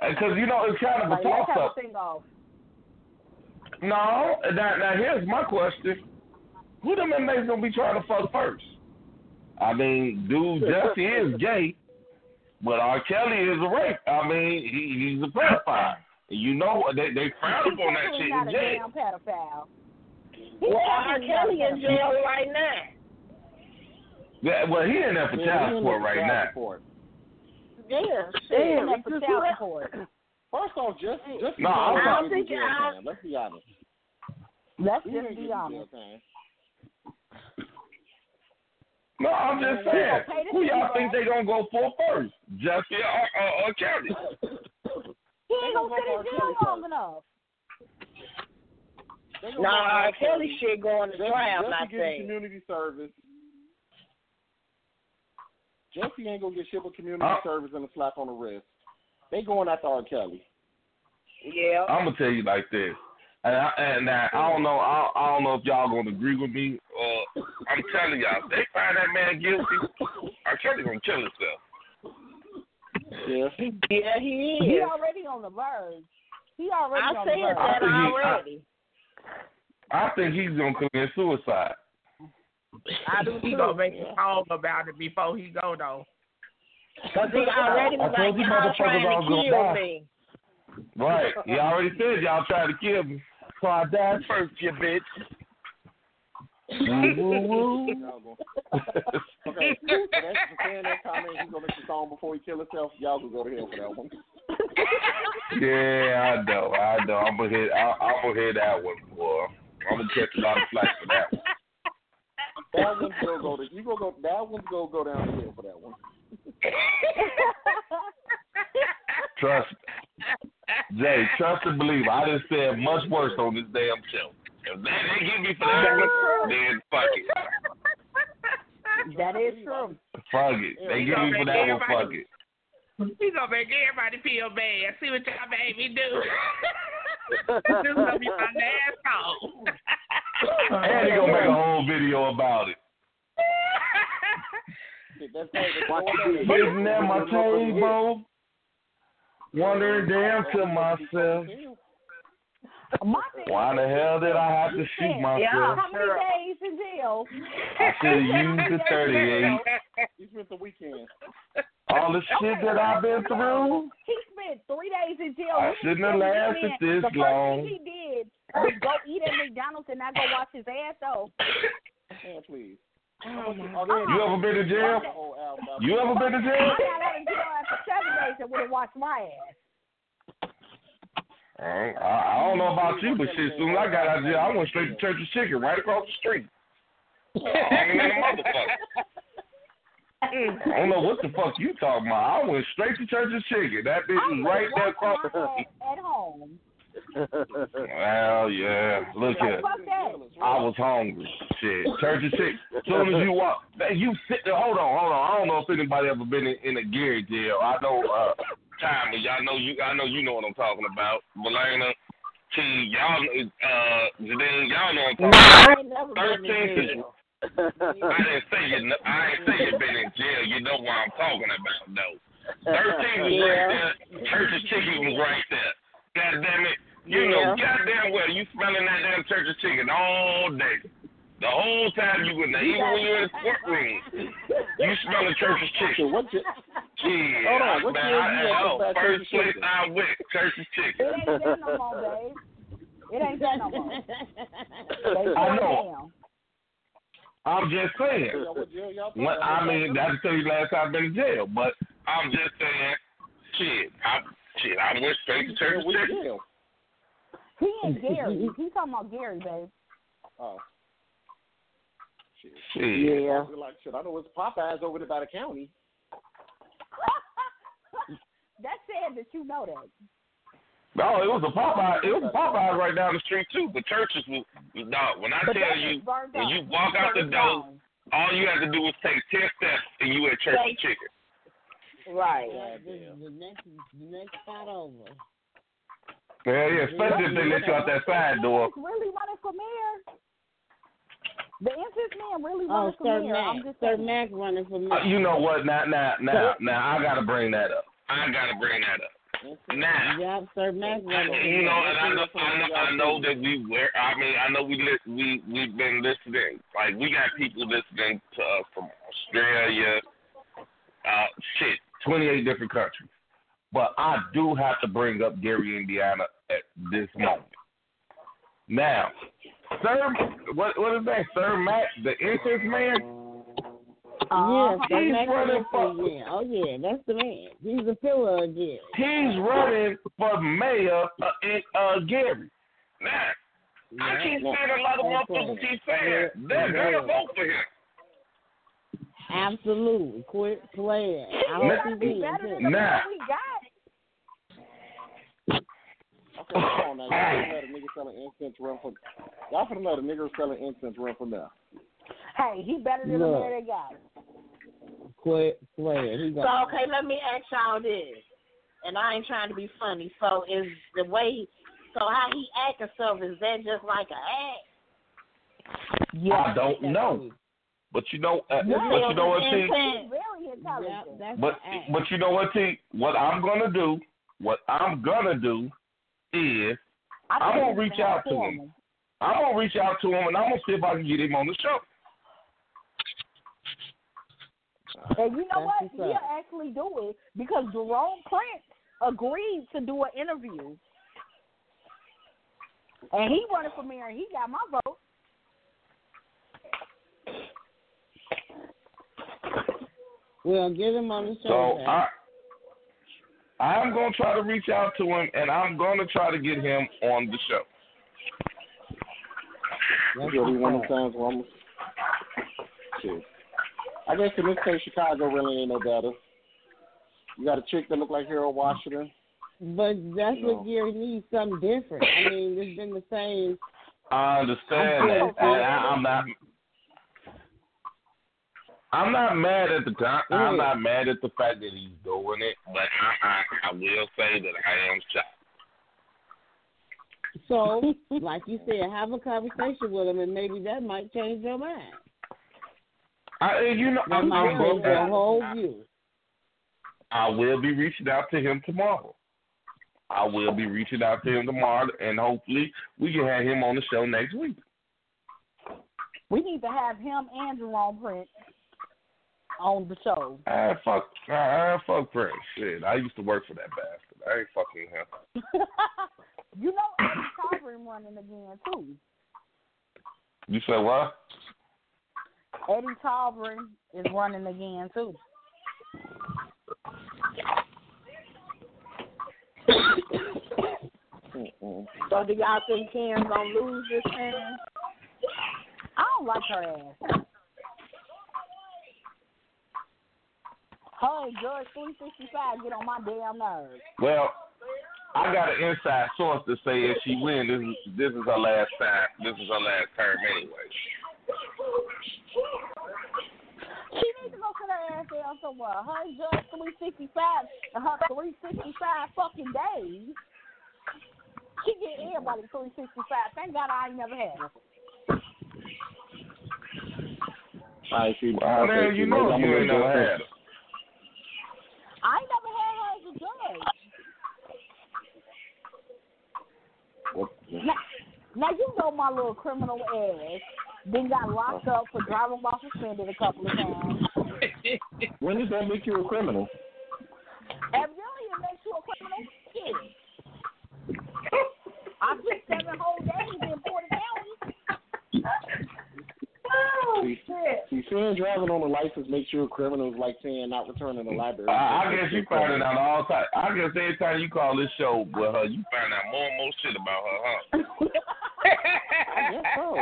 Because you know it's kind of a Like, let's toss up. a. No, now, now here's my question: Who them inmates gonna be trying to fuck first? I mean, dude, Jesse is gay, but R. Kelly is a rape. I mean, he, he's a pedophile. You know they they frown He's upon that definitely shit not in a jail. damn pedophile. He's Well, R. definitely Kelly in jail right now. Yeah, well, he in there for Yeah, child he in support right child now. support. Yeah, He's in shit. there for child support. First off, just just No, I'm don't probably think jail I- Let's be honest. Let's He just be honest. jail. No, I'm just saying. gonna pay the Who y'all think back. they gonna go for first? Jesse or, or, or Kelly? He ain't gonna gonna sit in jail long enough. They gonna Nah, go R. R. Kelly shit going to Jesse, trial, Jesse I getting think. community service. Jesse ain't gonna get shit but community Uh, service and a slap on the wrist. They going after R. Kelly. Yeah. I'm gonna tell you like this, and I, and now, I don't know, I, I don't know if y'all gonna agree with me. Uh, I'm telling y'all, they find that man guilty, R. Kelly gonna kill himself. Yeah. Yeah, he is. He already on the verge. He already I on the said verge. I that think he- I- already. I think he's gonna commit suicide. I do He too. gonna make a song about it before he go though. Cause he already was like, you y'all trying to kill die. me. Right? He already said y'all trying to kill me, so I died first, you bitch. Woo, woo, woo. Okay, for that, for saying that comment, he's gonna make the song before he kill himself. Y'all can go to hell for that one. yeah, I know, I know. I'm gonna hit, I, I'm gonna hit that one, boy. I'm gonna catch a lot of flack for that one. That one's gonna go to you gonna go that one's gonna go down the for that one. Trust, Jay, trust and believe. I just said much worse on this damn show. If they, they get me for that one, then fuck it. That is true. Fuck it. They get me for that one, fuck it. He gonna make everybody feel bad. See what y'all made me do. this is gonna be my last song. And they gonna make a whole video about it. That's how they Watch go the down. Sitting at my table, wondering damn to myself, why the hell did I have to shoot myself? Yeah, How many days in jail? I should have used the 38. He spent the weekend. All the shit that I've been through. He spent three days in jail. I shouldn't have lasted in, this the first long. thing he did was go eat at McDonald's and not go wash his ass though. Man, please. Oh my You ever been to jail? The whole album about You ever been to jail? I got out of jail after seven days and would have washed my ass. I, I don't know about you, but shit, soon as I got out of jail, I went straight to Church of Chicken right across the street. I ain't a motherfucker. I don't know what the fuck you talking about. I went straight to Church Church's Chicken. That bitch was right there across the street. At home. Well, yeah. Look here. Fuck that. I was hungry. Shit. Church's Chicken. As soon as you walk, man, you sit there. Hold on, hold on. I don't know if anybody ever been in, in a Gary jail. I know, uh, time, but y'all know you. I know you know what I'm talking about. Belena, T, y'all, uh, Janine, y'all know what I'm talking about. ain't never Thirteen. Jail. I didn't say you. kn- I didn't say you been in jail. You know what I'm talking about, though. Thirteen was right there. Church's chicken was right there. God damn it. You know, goddamn well, you smelling that damn church's chicken all day. The whole time you in there, even when you're in the courtroom, you smelling church's chicken. What you, Yeah, Hold on, what man, year I, you at oh, about first Church's place Chicken? I went, church's It ain't there no more, babe. It ain't there no more. They I know. down. I'm just saying. Yeah, what jail y'all When, talking I about? mean, that's tell you last time I've been in jail, but I'm just saying, shit, I, shit, I went straight to church's What chicken. jail? He and Gary. He talking about Gary, babe. Oh. Shit. Shit. Yeah. Like shit, I know it's Popeyes over there by the county. That's sad that you know that. No, it was a Popeye. It was a Popeye right down the street too. But churches was no. When I But tell you, when you walk out the door, down. all you have to do is take ten steps and you at church Take- chicken. Right. Yeah, The next, the next spot over. Yeah, yeah. Especially if they let you out that side door. Really running for mayor? The NC this man really Oh, running for Sir mayor? Mac. I'm just Sir. Mac running for Uh, mayor. you know what? Now, now, now, now, I gotta bring that up. I gotta bring that up. Now, Yep, Sir Mac you know, and I know, I know, I know that we were. I mean, I know we li- we we've been listening. Like we got people listening to us from Australia, uh, shit, twenty eight different countries. But I do have to bring up Gary, Indiana, at this moment. Now, Sir, what what is that? Sir Mac, the incense man. Yeah, Sir He's Mac running for yeah. Oh yeah, that's the man. He's a filler again. He's running for mayor uh, in uh, Gary. Now, I keep saying a lot of motherfuckers keep saying they're gonna vote for him. Absolutely. Quit playing. I Nah. hope he wins. Better than Nah. we got. Okay, come on now. Y'all finna let a nigga selling incense run for. Y'all finna let a nigga selling incense run for now. Hey, he better than the Look. man they got. Quit playing. He So got okay, let me ask y'all this, and I ain't trying to be funny. So is the way, so how he act himself is that just like a act? I don't know, but you know, uh, but you know what, T? He's very intelligent. that's But an act. but you know what, T? What I'm gonna do, what I'm gonna do, is I I'm gonna reach out to four him. I'm gonna reach out to him and I'm gonna see if I can get him on the show. And you know what? what's He'll up. actually do it because Jerome Prince agreed to do an interview. And he running for mayor and he got my vote. Well, get him on the show. So I I'm gonna try to reach out to him and I'm gonna try to get him on the show. That's It'll be one of I guess in this case, Chicago really ain't no better. You got a chick that look like Harold Washington. But that's No. what Gary needs, something different. I mean, it's been the same. I understand that, and I, I'm not. I'm not mad at the time. I'm not mad at the fact that he's doing it, but I, I, I will say that I am shocked. So, like you said, have a conversation with him, and maybe that might change your mind. I, you know, I'm, I'm going whole. I will be reaching out to him tomorrow. I will be reaching out to him tomorrow, and hopefully we can have him on the show next week. We need to have him and Jerome Prince on the show. Ah, fuck, ah, fuck Prince. Shit, I used to work for that bastard. I ain't fucking him. you know Eddie Tauber running again too. You said what? Eddie Tauber is running again too. So do y'all think Ken's gonna lose this time? I don't like her ass. Hey, Judge 365 get on my damn nerves. Well, I got an inside source to say if she wins, this is this is her last time. This is her last term anyway. She needs to go sit her ass down somewhere. Her and 365 and her 365 fucking days. She get everybody 365. Thank God I ain't never had her. I see. Well, man, you know you ain't never had her. I ain't never had her as a judge. What? Now, now you know my little criminal ass then got locked up for driving while suspended a couple of times. When does that make you a criminal? Evidently, it makes you a criminal. Shit. I spent seven whole days in Porter County. Oh, See, shit. see, saying driving on a license makes you a criminal is like saying not returning the library. I, I guess you find it out all time. I guess every time you call this show with her, you find out more and more shit about her, huh? I guess so.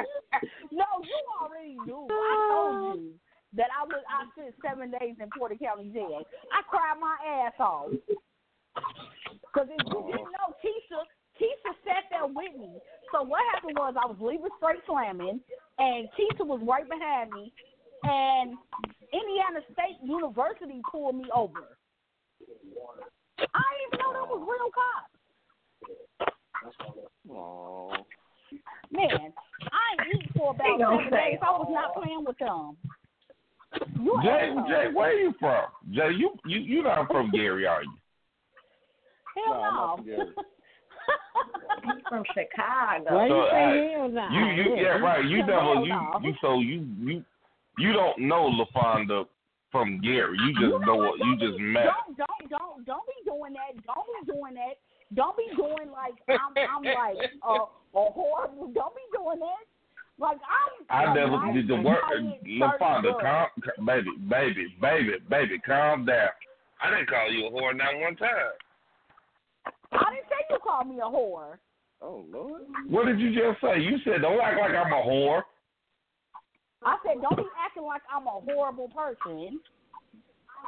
No, you already knew. I told you that I was. I spent seven days in Porter County jail. I cried my ass off. Cause if you didn't know, Keisha, Keisha sat there with me. So what happened was I was leaving straight slamming, and Keisha was right behind me, and Indiana State University pulled me over. I didn't even know that was real cops. Oh. Man, I ain't eat for about He gonna seven say, days. I was not playing with them. You Jay. Jay, where are you from? Jay, you you you not from Gary, are you? Hell Nah, I'm not no. from He's from Chicago. Why So, you say hell no? You you yeah right. You Hell never you no. you so you you you don't know LaFonda from Gary. You just know what you just met. Don't don't don't don't be doing that. Don't be doing that. Don't be doing like I'm I'm like a a horrible. Don't be doing that. Like I'm. I a never nice, did the word. quiet, LaFonda, sturdy calm, baby, baby, baby, baby, calm down. I didn't call you a whore not one time. Girl. I didn't say you called me a whore. Oh Lord. What did you just say? You said don't act like I'm a whore. I said don't be acting like I'm a horrible person.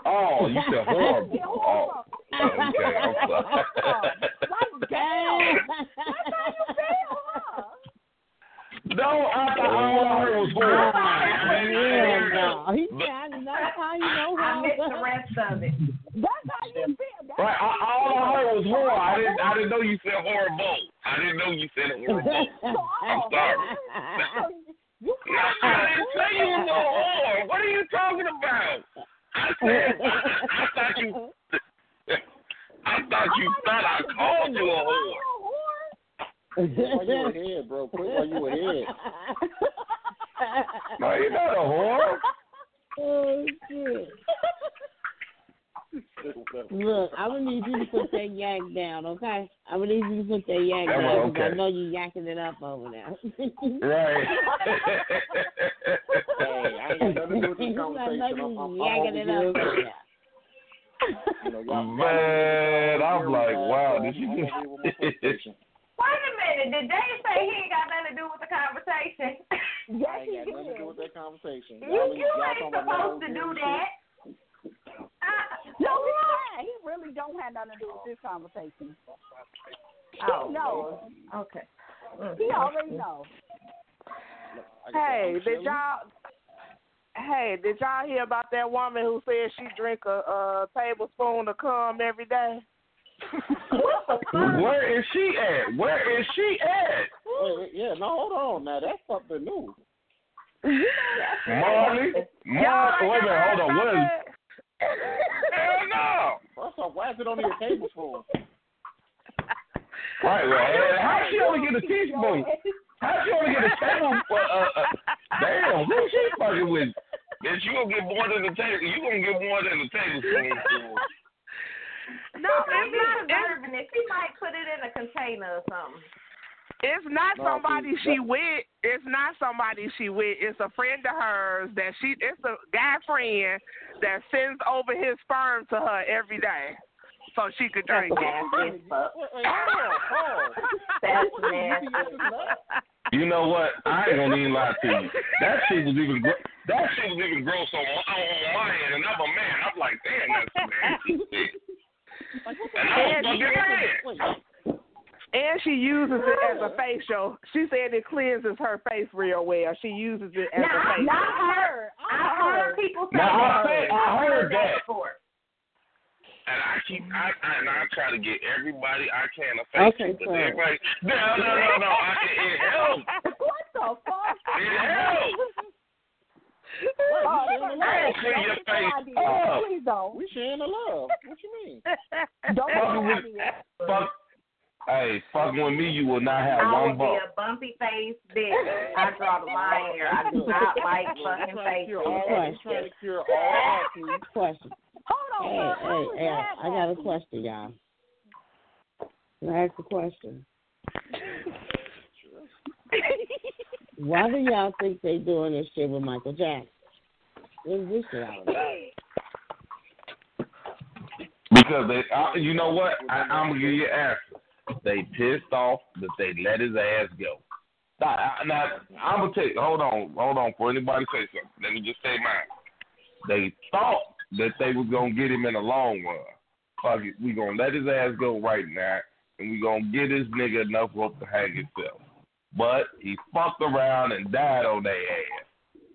Oh, you said horrible. Yeah, Oh, horrible. okay, I'm sorry. Like damn. That's how you feel, huh? No, I thought all I heard was horrible. Hell no. He trying to know how you know I missed the rest of it. That's how you feel. That's Right, I, all I heard was horror. I didn't, I didn't know you said horrible. I didn't know you said horrible. I'm sorry. You I didn't say you were a whore. What are you talking about? I said, I, I thought you, I thought you thought I called you a whore. Why you ahead, bro? Quit while you ahead. No, you're not a whore. oh shit. Look, I'm gonna need you to put that yak down, okay? I'm gonna need you to put that yak Yeah, well, down 'cause I know you're yakking it up over there. Right. Hey, I ain't got nothing to do with this conversation. know I'm, you I'm, I'm yakking it up over over there. You know, Man, I'm like, uh, wow, did I'm you over here with my conversation. Wait a minute. Did they say he ain't got nothing to do with the conversation? Yes, I he ain't got nothing to do did. with that conversation. You Y'all, you y'all ain't supposed to do that. No, he can't. He really don't have nothing to do with this conversation. Oh, He knows. Okay. Mm, he already knows. Hey, did y'all? Hey, did y'all hear about that woman who said she drink a, a tablespoon of cum every day? Where is she at? Where is she at? Wait, wait, yeah, no, hold on. Now that's something new. Marley? Marley? Wait a minute, hold on. What is, hell no. First off, why is it only a tablespoon? Right, well, how she only get a teaspoon? How she only get a tablespoon? Uh, uh, damn, who she fucking with? Bitch, you gonna get more than the table. You gonna get more than the tablespoon. No, it's Maybe not. It's, preserving it. She might put it in a container or something. It's not No, somebody see, she with. It's not somebody she with. It's a friend of hers that she. It's a guy friend that sends over his sperm to her every day, so she could drink it. Nasty as fuck. Wait, wait, hold on, hold on. That's You nasty. see this now? You know what? I ain't gonna even lie to you. That shit was even gro- that shit was even gross on my, on my end, and I'm a man. I'm like, damn, that's some nasty shit. And I was fucking mad. Wait, And she uses it as a facial. She said it cleanses her face real well. She uses it as a Now, facial. now I heard, I heard people say Now, I that. said- I heard that. before. And I keep, I, I, and I try to get everybody I can to face Okay, it, but fine. everybody, no, no, no, no, I, it, it helps. What the fuck? It helps. Oh, we don't sharing the I love. see your face idea. up. Please don't. We sharing the love. What you mean? Don't get Fucking no with, fuck, hey, fucking with me, you will not have I one would be a bumpy face bitch. I draw the line here. I do not like fucking We're trying to cure all, faces. we're trying to cure all acne. Question. Hold on. Hey, sir. hey, hey, I got a question, y'all. Can I ask a question? Why do y'all think they doing this shit with Michael Jackson? What is this shit all about? Because they, I, you know what? I, I'm gonna give you an answer. They pissed off that they let his ass go. Now, now I'm gonna take. Hold on, hold on. For anybody say something, let me just say mine. They thought that they was gonna get him in the long run. Fuck it, we gonna let his ass go right now, and we gonna get this nigga enough rope to hang himself. But he fucked around and died on their ass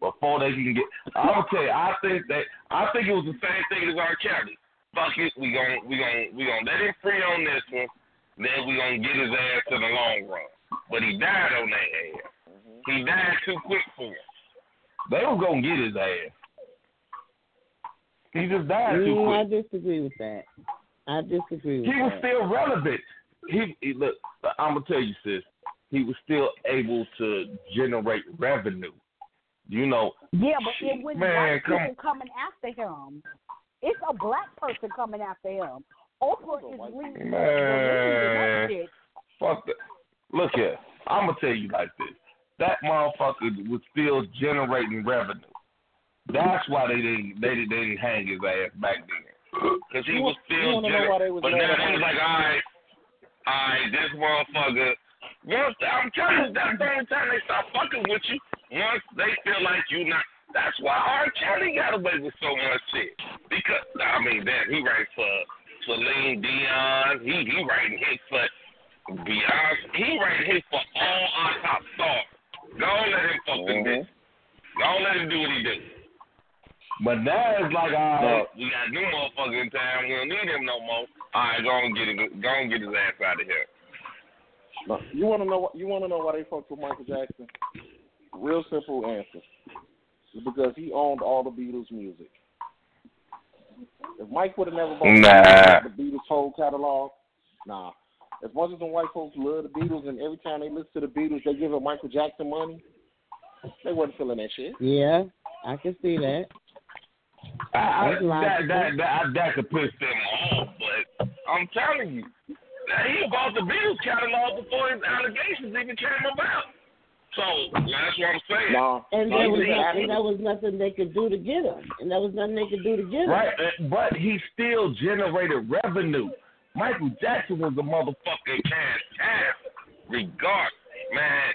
before they can get. I'm gonna tell you, I think that I think it was the same thing as R. Kelly. Fuck it, we gonna we gonna we gonna let him free on this one. Then we gonna get his ass in the long run. but he died on that ass. He died too quick for him. They was gonna get his ass. He just died too Mm, I disagree with that. I disagree with that. He was still relevant. He, he look. I'm gonna tell you, sis. He was still able to generate revenue. You know, Yeah, but it was Man, white come- people coming after him. It's a black person coming after him. Oprah is leading Man. Fuck that. Look here, I'm gonna tell you like this. That motherfucker was still generating revenue. That's why they didn't they didn't, they didn't hang his ass back then. Cause he You was still wanna know why they generating. But now at they was like, all right, all right, this motherfucker. Once I'm telling you, that's the only time they stop fucking with you. Once they feel like you not. That's why R. Kelly got away with so much shit. Because I mean, that he writes for Celine Dion. He he writing hits for Beyonce. He writing hits for all our top stars. Go on, let him fucking do. Mm-hmm. Go on, let him do what he do. But now it's like, uh, all right, we got new motherfucker in town. We don't need him no more. All right, go on get it. Go on get his ass out of here. No, you want to know what? You want to know why they fucked with Michael Jackson? Real simple answer. It's because he owned all the Beatles music. If Mike would have never bought Nah. the Beatles whole catalog, nah. As much as the white folks love the Beatles and every time they listen to the Beatles they give up Michael Jackson money, they wasn't feeling that shit. Yeah, I can see that. I, I, That's that, that, that, that could piss them off, but I'm telling you, that he bought the Beatles catalog before his allegations even came about. So that's what I'm saying. And there was he- nothing, there was nothing they could do to get him, and there was nothing they could do to get him. Right, but he still generated revenue. Michael Jackson was a motherfucking cash ass. Regard, man.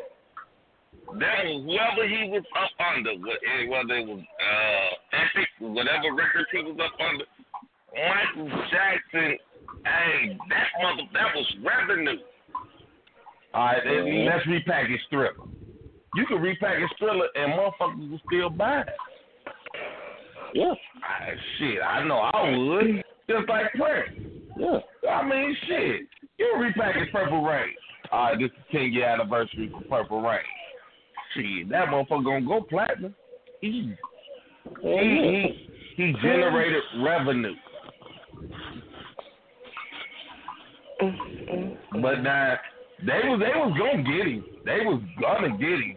That was whoever he was up under, eh, whether it was uh, Epic, whatever records he was up under. Michael Jackson, hey, that mother, that was revenue. All right, then let's repackage Thriller. You can repackage Thriller and motherfuckers will still buy it. Yeah. Ah, shit, I know I would. Just like Prince. Yeah. I mean, shit. You repackage Purple Rain. All right, this is 10 year anniversary for Purple Rain. Shit, that motherfucker gonna go platinum. Easy. He, he, he generated revenue. But now they was they was gonna get him. They was gonna get him.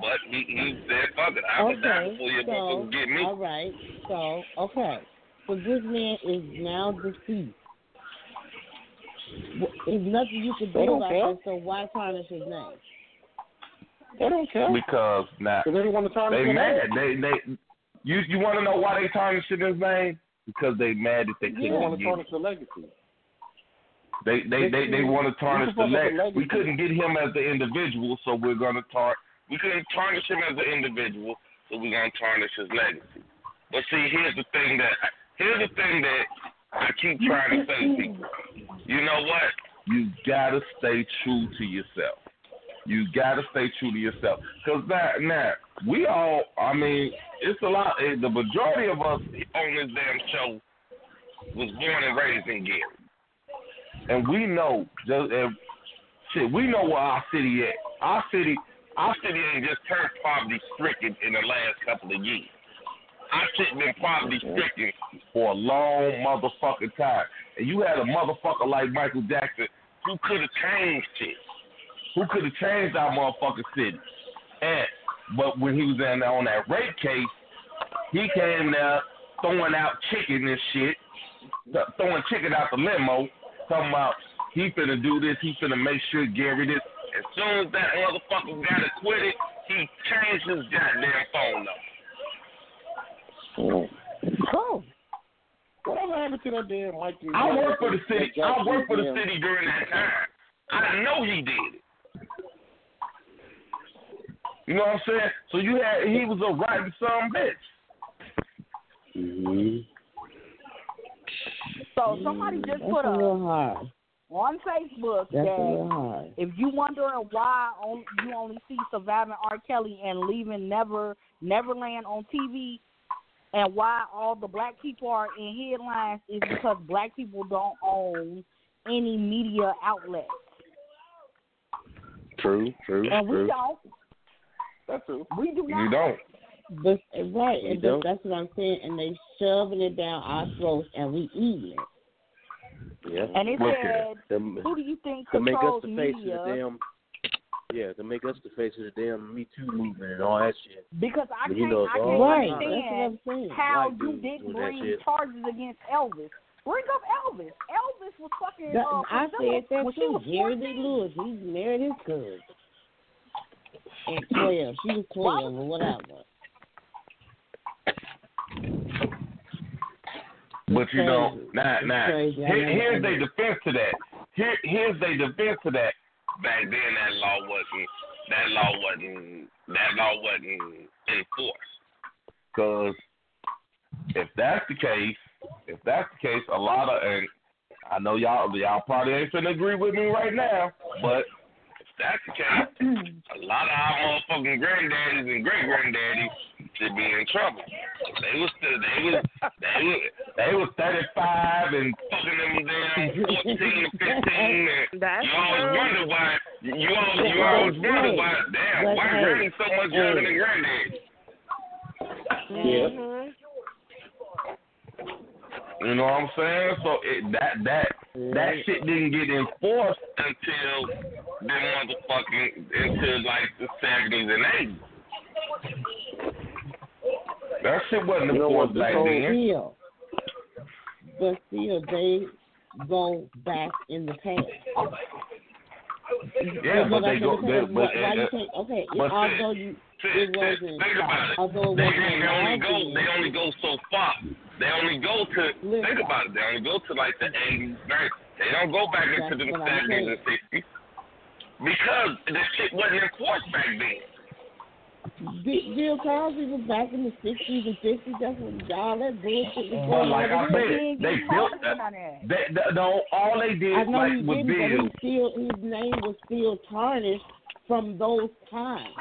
But he, he said, "Fuck it, I was down Okay, before you so motherfuckers get me." all right, so okay, so this man is now deceased. W- There's nothing you can do don't about care. this. So why tarnish his name? They don't care. Because now Because they want to tarnish they his mad. name. They they you you want to know why they tarnishing his name? Because they mad that they They couldn't want to tarnish the legacy. They they they, they want to tarnish the This is what leg. the legacy- We couldn't get him as the individual, so we're gonna tar. We couldn't tarnish him as an individual, so we're gonna tarnish his legacy. But see, here's the thing that here's the thing that I keep trying to say to people. You know what? You gotta stay true to yourself. You gotta stay true to yourself. Cause now, now we all. I mean, it's a lot. The majority of us on this damn show was born and raised in Gary and we know just uh, shit. We know where our city at. Our city, city ain't just turned poverty stricken in the last couple of years. Our shit been poverty stricken for a long motherfucking time. And you had a motherfucker like Michael Jackson who could have changed shit. Who could have changed our motherfucking city. And but when he was in on that rape case, he came there throwing out chicken and shit, throwing chicken out the limo, talking about he finna do this, he finna make sure Gary this. As soon as that motherfucker got acquitted, he changed his goddamn phone number. Cool. Whatever happened to that damn Mike? I work for the city. I Jackson work for the city during that time. I know he did it. You know what I'm saying? So you had he was a rotten son bitch. Mm-hmm. So somebody just That's put a a little hard. On Facebook That's that if you wondering why on, you only see surviving R. Kelly and leaving Never Neverland on TV, and why all the black people are in headlines is because black people don't own any media outlets. True, true, and we true. don't. That's true. We do not. You don't. But right, We and don't. that's what I'm saying. And they shoving it down our throats, and we eat it. Yeah. And it Look said, To, who do you think to make us controls the face of media? the damn. Yeah, to make us the face of the damn Me Too movement and all that shit. Because I But can't, you know, I can't all Right, time. that's what I'm understand saying. how White you didn't bring charges against Elvis. Bring up Elvis. Elvis was fucking. That, uh, I said that when she too. was Jerry Lee Lewis, he married his cousin. At twelve, she was twelve or whatever. But you know, Crazy. nah. Here, here's their defense to that. Here, here's their defense to that. Back then, that law wasn't. That law wasn't. That law wasn't enforced. Because if that's the case, if that's the case, a lot of and I know y'all y'all probably ain't finna agree with me right now, but if that's the case, a lot of our motherfucking granddaddies and great granddaddies should be in trouble. They was still they was they was they was thirty five and fucking them damn fourteen and fifteen and That's you always true. wonder why you always you always wonder why damn but why hey, granny's so much younger than granddad. Yeah. Mhm. You know what I'm saying? So it, that that that shit didn't get enforced until the motherfucking until like the seventies and eighties. That shit wasn't You know what, enforced this back then. Still, but still, they go back in the past. Yeah, but they go. the They, but, Why, why you uh, think? Okay, but although you it wasn't, think about it. although it They, wasn't they only go. They only go so far. They only go to. Listen. Think about it. They only go to like the eighties, nineties. They don't go back into the what seventies and sixties because the shit wasn't enforced back then. Bill Cosby was back in the sixties and fifties. That's when all that bullshit was going like I on. said, they built. They, they, no, all they did I know like he didn't, Bill. but he still his name was still tarnished from those times.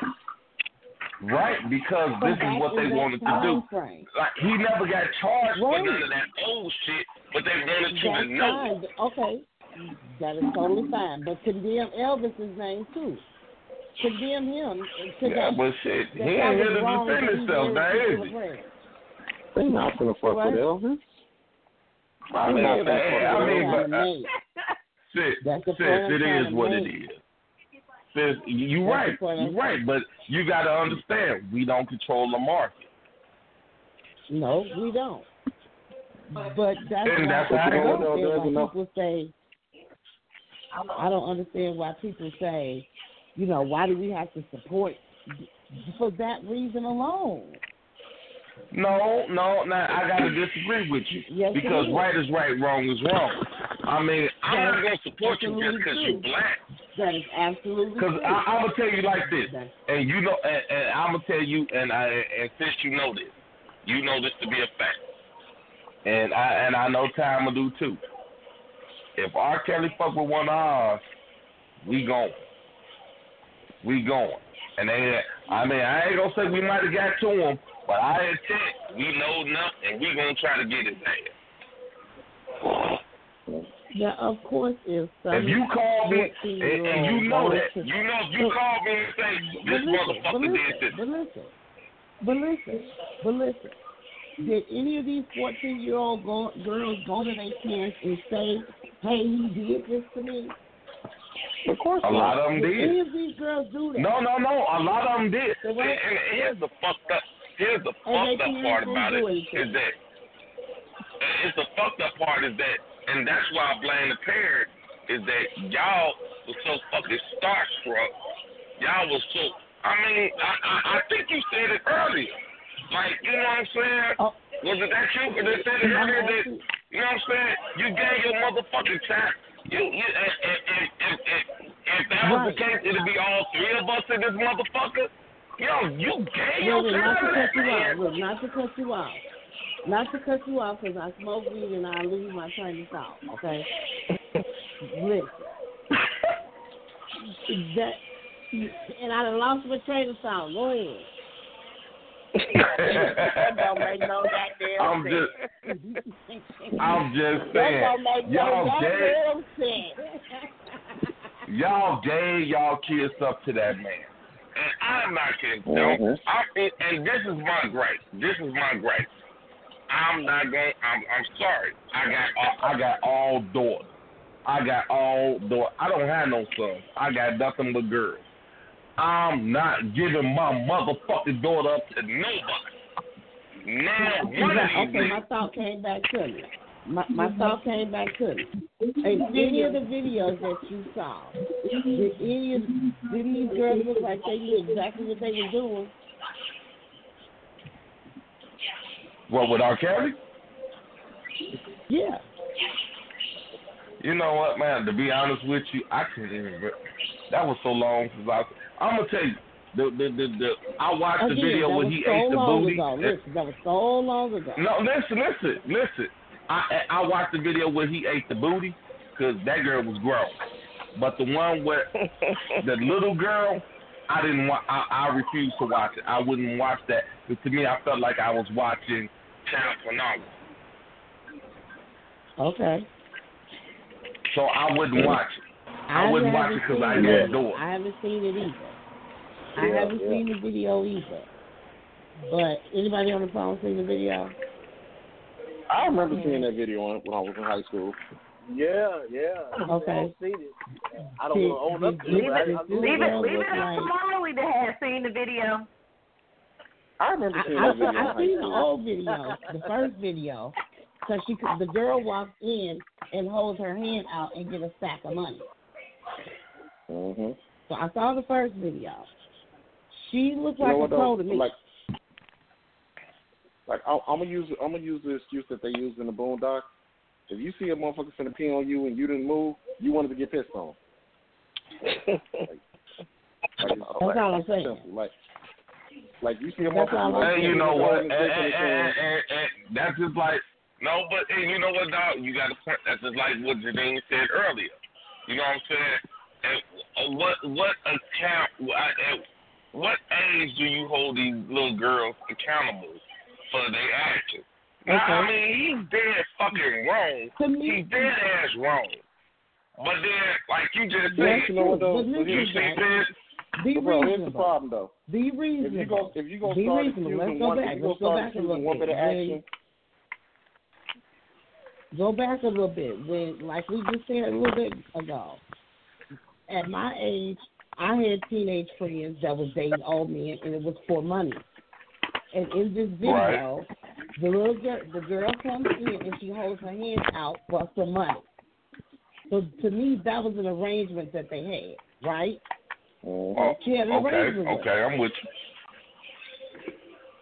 Right, because this is what they wanted to do. Frame. Like he never got charged for Right. none of that old shit, but they wanted to know. fine. Okay, that is totally fine. But condemn Elvis's name too. Condemn him. To Yeah, that, but shit, that he that ain't here to wrong defend himself, now is he? They not gonna fuck Right. with Elvis. I mean, I, not gonna fuck I mean, Elvis. but uh, sis, sis, point I'm it trying is to what it make. is. Sis, you That's right, you I'm right, but you got to understand, we don't control the market. No, we don't. But that's And why that's I don't understand why people say. I don't understand why people say, you know, why do we have to support for that reason alone? No, no, no, I got to disagree with you Yes, because right is right, wrong is wrong. I mean, I'm not gonna support you just because you're black. That is absolutely Because. I'm gonna tell you like this, and you know, and, and I'm gonna tell you, and I, and since you know this, you know this to be a fact, and I and I know time will do too. If R. Kelly fuck with one of ours, we going, we going, and they, I mean, I ain't gonna say we might have got to him, but I intent we know enough, and we gonna try to get his ass. Yeah, of course, if If you call me, and, and you know that, you know if you call me and say this listen, motherfucker did listen, this. but listen, but listen, but listen. Did any of these fourteen-year-old go- girls go to their parents and say, "Hey, he did this to me"? Of course A lot of them Did any of these girls do that? No, no, no. A lot of them did. So And, and here's the fucked up. Here's the fucked up part about it is that it's the fucked up part is that, and that's why I blame the parents is that y'all was so fucking starstruck. Y'all was so. I mean, I, I I think you said it earlier. Like, you know what I'm saying? Oh. Was it that you that said it earlier that you know what I'm saying? You gave your motherfucking time. You, you, if, if, if, if, if that was the case, it'd be all three of us in this motherfucker. Yo, you your Wait, wait, not to cut you off. Look, not to cut you off. Not to cut you off because I smoke weed and I lose my train of thought. Okay. Listen. That and I lost my train of thought. Go ahead. That don't make no goddamn I'm sense. just, I'm just saying. That saying, don't make no y'all gave, goddamn sense. y'all gave y'all kids up to that man. And I'm not kidding. Mhm. I'm, and- and this is my gripe. This is my gripe. I'm not going. I'm. I'm sorry. I got. All, I got all daughters. I got all daughters. I don't have no sons. I got nothing but girls. I'm not giving my motherfucking daughter up to nobody. Now, one okay, my thought came back to me. My, my mm-hmm. thought came back to me. In any of the videos that you saw, did any of did these girls look like they knew exactly what they were doing? What with R. Kelly? Yeah. You know what, man? To be honest with you, I can't even. That was so long since I. I'm gonna tell you. The the the, the I watched the video when he so ate the booty. Ago. Listen, that was so long ago. No, listen, listen, listen. I I watched the video where he ate the booty because that girl was grown. But the one where the little girl, I didn't want. I, I refused to watch it. I wouldn't watch that. 'Cause to me, I felt like I was watching child pornography. Okay. So I wouldn't mm. watch it. I wouldn't watch it because I haven't got seen doors. I haven't seen it either. I Yeah, haven't yeah. seen the video either. But anybody on the phone seen the video? I remember seeing that video when I was in high school. Yeah, yeah. Okay. I've seen it. I don't want to own up to it. but I, I Leave it, leave it up like- to Molly to have seen the video. I remember seeing I, that video. in I high seen the old video, the first video, because she could, the girl walks in and holds her hand out and get a stack of money. Mhm. So I saw the first video. She looked You like know a pro to me. Like, like I'm, I'm gonna use I'm gonna use the excuse that they use in the Boondock. If you see a motherfucker finna pee on you and you didn't move, you wanted to get pissed on. Like, That's all I'm saying. simple. Like, like you see a motherfucker. And you know what? on And, and, and- and, and, and that's just like no, but and you know what, dog? You got a point. That's just like what Janine said earlier. You know what I'm saying? And uh, what what account? At what age do you hold these little girls accountable for their actions? Now, I mean, he's dead fucking wrong. To He's dead ass wrong. But then, like you just said, you know what though? But you see this? Be But bro, here's the problem though. Be If you reasonable. go if you go Be start reasonable. accusing Let's go one, back. if you go Let's go start back a accusing one bit. bit of When- action, go back a little bit. When like we just said a little bit ago at my age i had teenage friends that was dating old men and it was for money. And in this video the little girl the girl comes in and she holds her hands out for some money. So to me that was an arrangement that they had right? Oh, she had an okay, arrangement okay, I'm with you.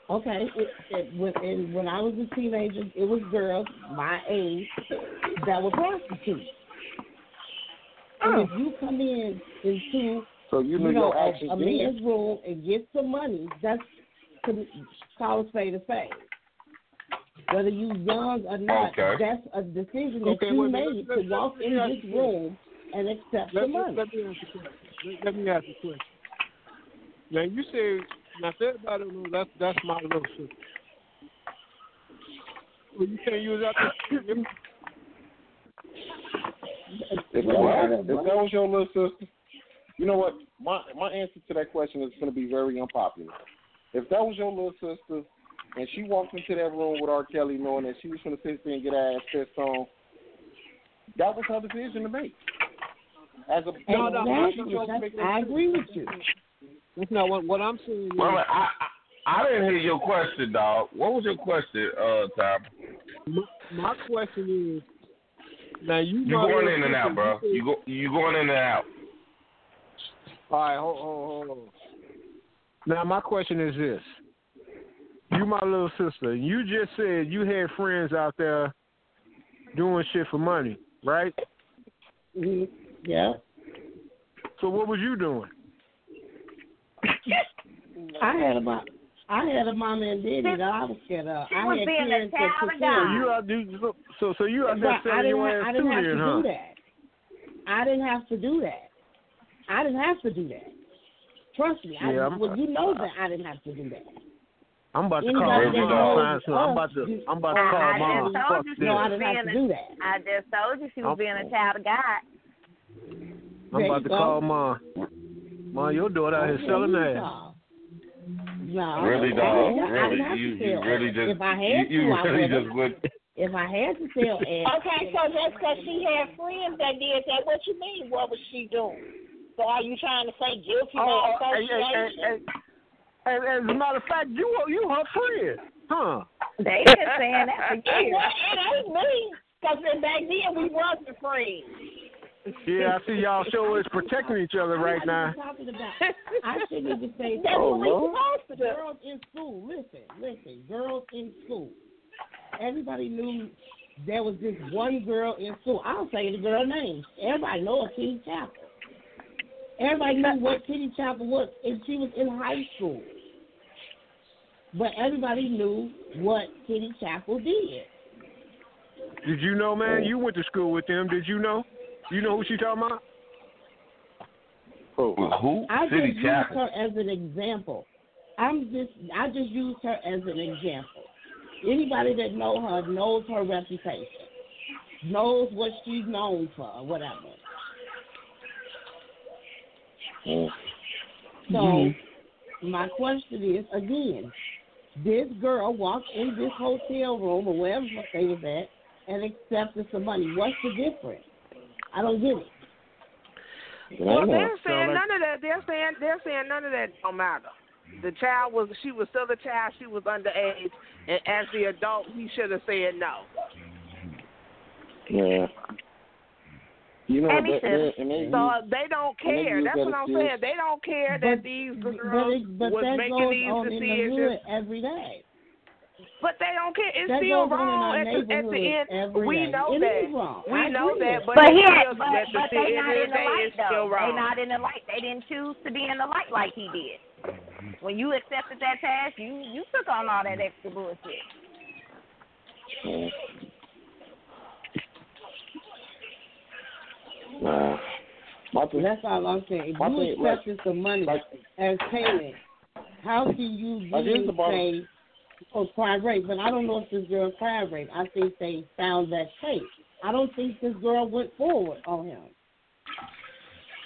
Okay, it, it, when, and when I was a teenager, it was girls my age that were prostitutes. And if oh. you come in into so you you, knew know your a, actions a man's room and get some money, that's to call a spade a spade. Whether you young or not, Okay. that's a decision that Okay, you wait a made minute. to Let- let- walk let in this you this. room and accept the money. let me ask you a question. Let, let me ask you a question. Now you say now if everybody don't that's that's my little sister. Well, you can't use that. To, If that, was, if that was your little sister, you know what? My my answer to that question is going to be very unpopular. If that was your little sister and she walked into that room with R. Kelly knowing that she was going to sit there and get her ass pissed on, that was her decision to make. As a No, no, Exactly. no, I agree with you. That's not what what I'm saying. Wait is- minute, I, I I didn't hear your question, dog. What was your question, uh, Tom? My, my question is, now you You going in and out, bro. you You go you going in and out. All right, hold, hold, hold on. Now my question is this: You, my little sister, you just said you had friends out there doing shit for money, right? Yeah. So what was you doing? I had a mom. I had a mama and daddy that I was scared of. She I was had being a parents that child took of care So you out you so so you out there But I selling didn't. your I didn't have to huh? do that. I didn't have to do that. I didn't have to do that. Trust me. I, Yeah, I'm- well, you know that I didn't have to do that. I'm about to Anybody call that mom. knows I'm about to I'm about to I- call I mom. just told Fuck you this. No, I was didn't have to being do a- that. I just told you she was I'm- being a child of God. I'm about to go. call mom. Mom, your daughter out here selling ass. No, Really, I dog? wouldn't- I Really? You, to you really just if I had you to, I really would. just would. If I had to sell ass, Okay, so just because she had friends that did that, what you mean? What was she doing? So are you trying to say guilty Oh, by hey, hey, hey, association? hey, hey, as a matter of fact, you you her friend, huh? They been saying that for It years. wa- it ain't me, because back then we wasn't friends. Yeah, I see y'all show is protecting each other right now. I shouldn't even say That's oh, what we Lord. supposed to do. Girls in school, listen, listen, girls in school. Everybody knew there was this one girl in school. I'll say the girl name. Everybody know Kitty Chapel. Everybody knew what Kitty Chapel was, and she was in high school. But everybody knew what Kitty Chapel did. Did you know, man? You went to school with them. Did you know? You know who she talking about? Who? I City just used her as an example. I'm just I just used her as an example. Anybody that know her knows her reputation, knows what she's known for, or whatever. So mm-hmm. my question is again, this girl walked in this hotel room or wherever they was at and accepted some money. What's the difference? I don't get it. Well, they're saying none of that. They're saying they're saying none of that don't matter. The child was she was still a child. She was underage, and as the adult, he should have said no. Yeah. You know, And he that, should. that, and they So use- they don't care. That's what I'm excuse. saying. They don't care that these But, girls it, but was that making goes these on in the decisions. hood every day. But they don't care. It's That still goes on in wrong at the, at the end. We know It that. is wrong. We I know agree that. But, But here, feels but, that the but they end not in the the light though. They wrong. not in the light. They didn't choose to be in the light like he did. When you accepted that task, you you took on all that extra bullshit. Nah. My thing, That's all I'm saying. If my you thing, like- some money as payment, how can you Like, here's then the bottom- say, oh, crime rape? But I don't know if this girl crime rape. I think they found that tape. I don't think this girl went forward on him.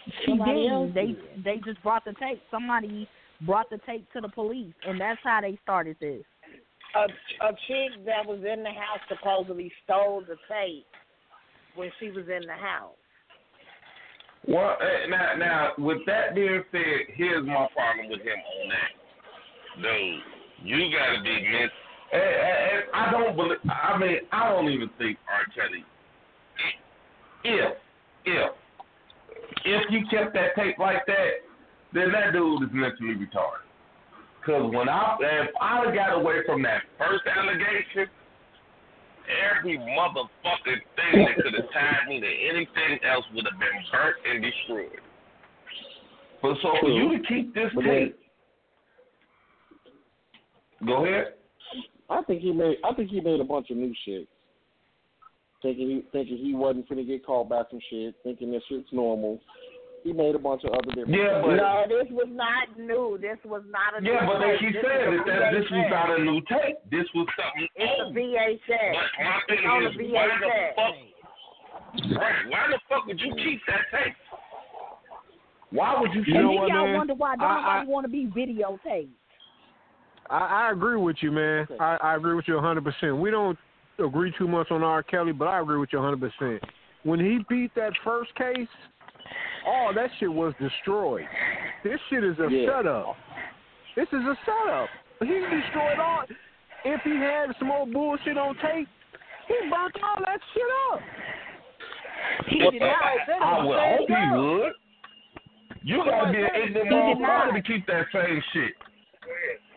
She Somebody didn't. They did. they just brought the tape. Somebody brought the tape to the police, and that's how they started this. A, a chick that was in the house supposedly stole the tape when she was in the house. Well, eh, now, now, with that being said, here's my problem with him on that. Dude, you gotta be mis. eh, eh, eh, I don't believe. I mean, I don't even think R. Kelly. If, if, if you kept that tape like that, then that dude is mentally retarded. Cause when I, if have got away from that first allegation, every motherfucking thing that could have tied me to anything else would have been burnt and destroyed. But so for you to keep this tape, go ahead. I think he made. I think he made a bunch of new shit. Thinking he thinking he wasn't finna get called back from shit. Thinking this shit's normal. He made a bunch of other different. Yeah, but- no, this was not new. This was not a. Yeah, new but they tape. keep This saying that, that this was not a new tape. This was something It's a. VHS. But my thing It's is, why the fuck? Right? Why the fuck would you mm-hmm. keep that tape? Why would you keep? and then y'all man? wonder why I- I- nobody want to be videotaped. I, I agree with you, man. I, I agree with you 100%. We don't agree too much on R. Kelly, but I agree with you 100%. When he beat that first case, all that shit was destroyed. This shit is a Yeah. setup. This is a setup. He destroyed all. If he had some more bullshit on tape, he burnt all that shit up. He Well, did not. I, That I would hope he would. You gotta be an ignorant motherfucker to keep that same shit.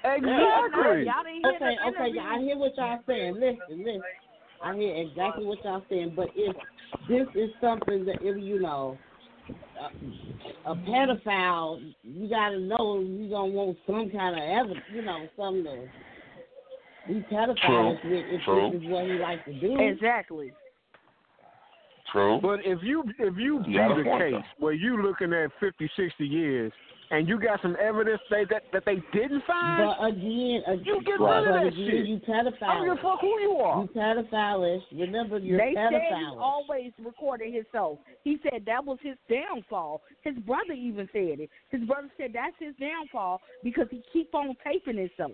Exactly. Y'all didn't hear Okay, okay, interview. I hear what y'all saying. Listen, listen. I hear exactly what y'all saying. But if this is something that, if you know, a, a pedophile, you gotta know you gonna want some kind of evidence, you know, something to be pedophiles True, with if true. this is what he likes to do. Exactly. True. But if you if you You got a beat case where you looking at 50, 60 years, and you got some evidence they, that that they didn't find, But again, again you get but rid of that again, shit. you I don't give a fuck who you are. You pedophile. Remember, you're they said he always recorded himself. He said that was his downfall. His brother even said it. His brother said that's his downfall because he keep on taping himself.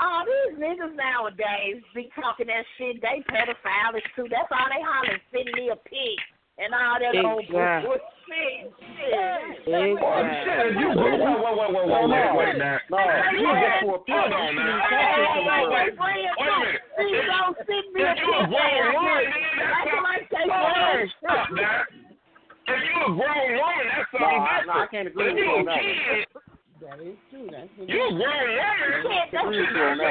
Oh, these niggas nowadays be talking that shit. They pedophiles too. That's all they hollering. Send me a pig and all that old Exactly. Exactly. Oh, shit, you, whoa, whoa, whoa, whoa, whoa, wait, wait. No, you get for a Hold on now. Wait a minute. Please don't sit me if you a grown woman, that's my take first. Stop that. If you a grown woman, that's something different. No, I can't agree with you. If you a kid, that is true. That's you grown woman. That's true. That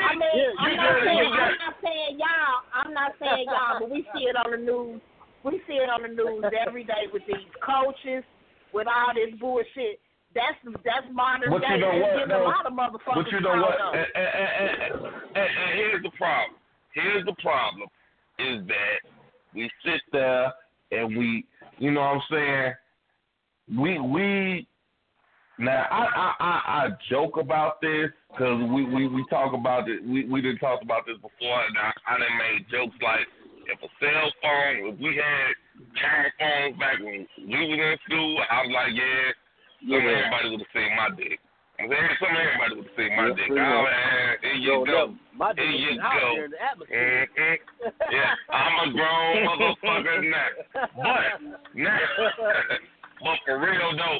I mean, I'm not saying y'all. I'm not saying y'all, but we see it on the news we see it on the news every day with these coaches, with all this bullshit. That's that's modern But day. you know what, getting a lot of motherfuckers. But you know what? caught up. And, and, and, and, and, and here's the problem. Here's the problem is that we sit there and we, you know what I'm saying? We we now I I I, I joke about this because we, we we talk about it. We we didn't talk about this before, and I, I didn't make jokes like if a cell phone, if we had camera phones back when we was in school, I was like, yeah, some Yeah. everybody would have seen my dick. I'm saying some everybody would have seen my Yeah, dick. much. man, here you Yo, go. no, my Here you go. in the atmosphere. Mhm. Yeah, I'm a grown motherfucker now. But now, but for real though,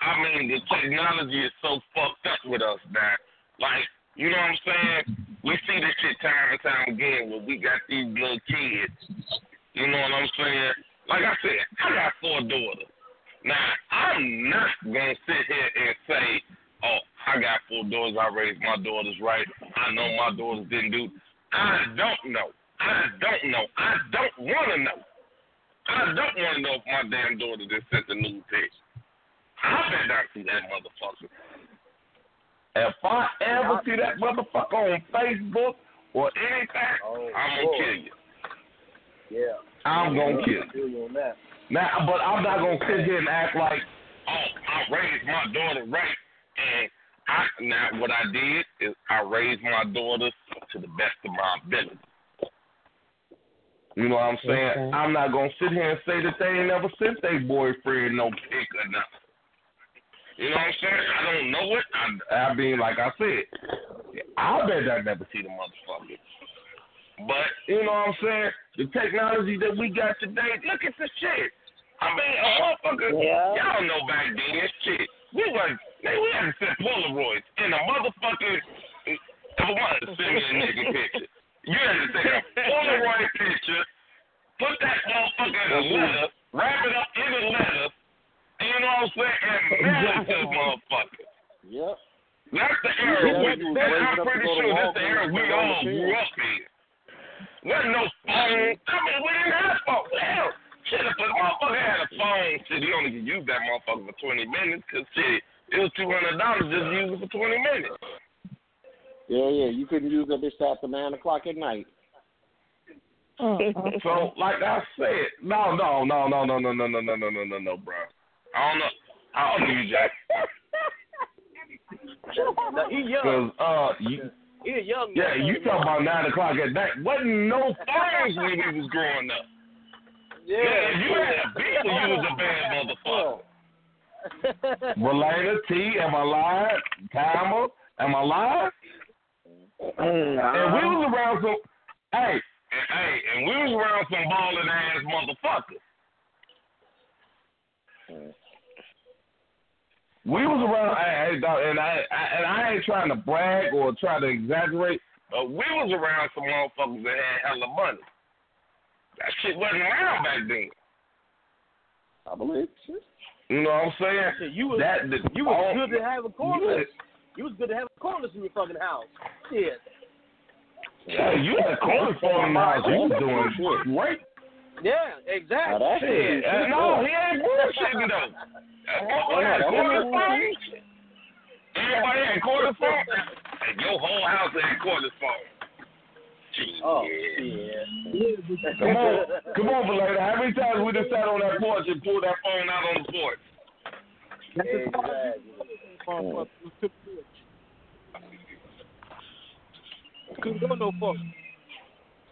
I mean the technology is so fucked up with us now. Like, you know what I'm saying? We see this shit time and time again when we got these little kids. You know what I'm saying? Like I said, I got four daughters. Now, I'm not gonna sit here and say, "Oh, I got four daughters. I raised my daughters right. I know my daughters didn't do." I don't know. I don't know. I don't want to know. I don't want to know if my damn daughter just sent a nude pic. I better not see that motherfucker. If I ever see that motherfucker on Facebook or anything, Oh, I'm gonna kill you. Yeah. I'm gonna kill you. Now, but I'm not gonna sit here and act like, oh, I raised my daughter right, and I now what I did is I raised my daughter to the best of my ability. You know what I'm saying? Okay. I'm not gonna sit here and say that they ain't never sent their boyfriend no pic or nothing. You know what I'm saying? I don't know it. I, I mean, like I said, I bet I never see the motherfucker. But you know what I'm saying? The technology that we got today, look at the shit. I mean, a motherfucker, Yeah. y'all know back then, shit. We was, man, we had to send Polaroids and a motherfucker. If I wanted to send me a nigga picture, you had to take a Polaroid picture, put that motherfucker in a letter, wrap it up in a letter, you know what I'm saying, and mail it to motherfucker. Yep. That's the era. Yeah, we, you that, I'm pretty sure that's the era we all grew up in. Wasn't no phone. I mean, we didn't have phone. Hell, shit, if a motherfucker had a phone, shit, he only could use that motherfucker for 20 minutes because, shit, it was $200 just to use it for 20 minutes. Yeah, yeah. You couldn't use that bitch after nine o'clock at night. So, like I said, no, no, no, no, no, no, no, no, no, no, no, no, no, bro. I don't know. I don't know you, Jack. He young. Uh, you, He a young yeah, man. you talking about 9 o'clock at night. Wasn't no phones when we was growing up. Yeah. Man, you had a beat, you was a bad motherfucker. Relata, T, am I live? Timer, am I live? And we was around some, hey, and, hey, and we was around some balling ass motherfuckers. We was around, hey, hey, dog, and I, I and I ain't trying to brag or try to exaggerate, but we was around some motherfuckers that had hella money. That shit wasn't around back then. I believe. You know what I'm saying? Shit, you was that the, you was all- good to have a corner. You, You was good to have a corner in your fucking house. Shit. yeah, you had a corner in the house. You was doing great. Yeah, exactly. Now, that's Shit, shit. no, he ain't bullshitting though. That motherfucker had a corner phone. Everybody had corner phone. And your whole house had corner phone. Oh, yeah. Come on, come on, Belay. How many times we just sat on that porch and pulled that phone out on the porch? That's as far as Exactly. you can go, motherfucker, was to the porch. Couldn't go no further.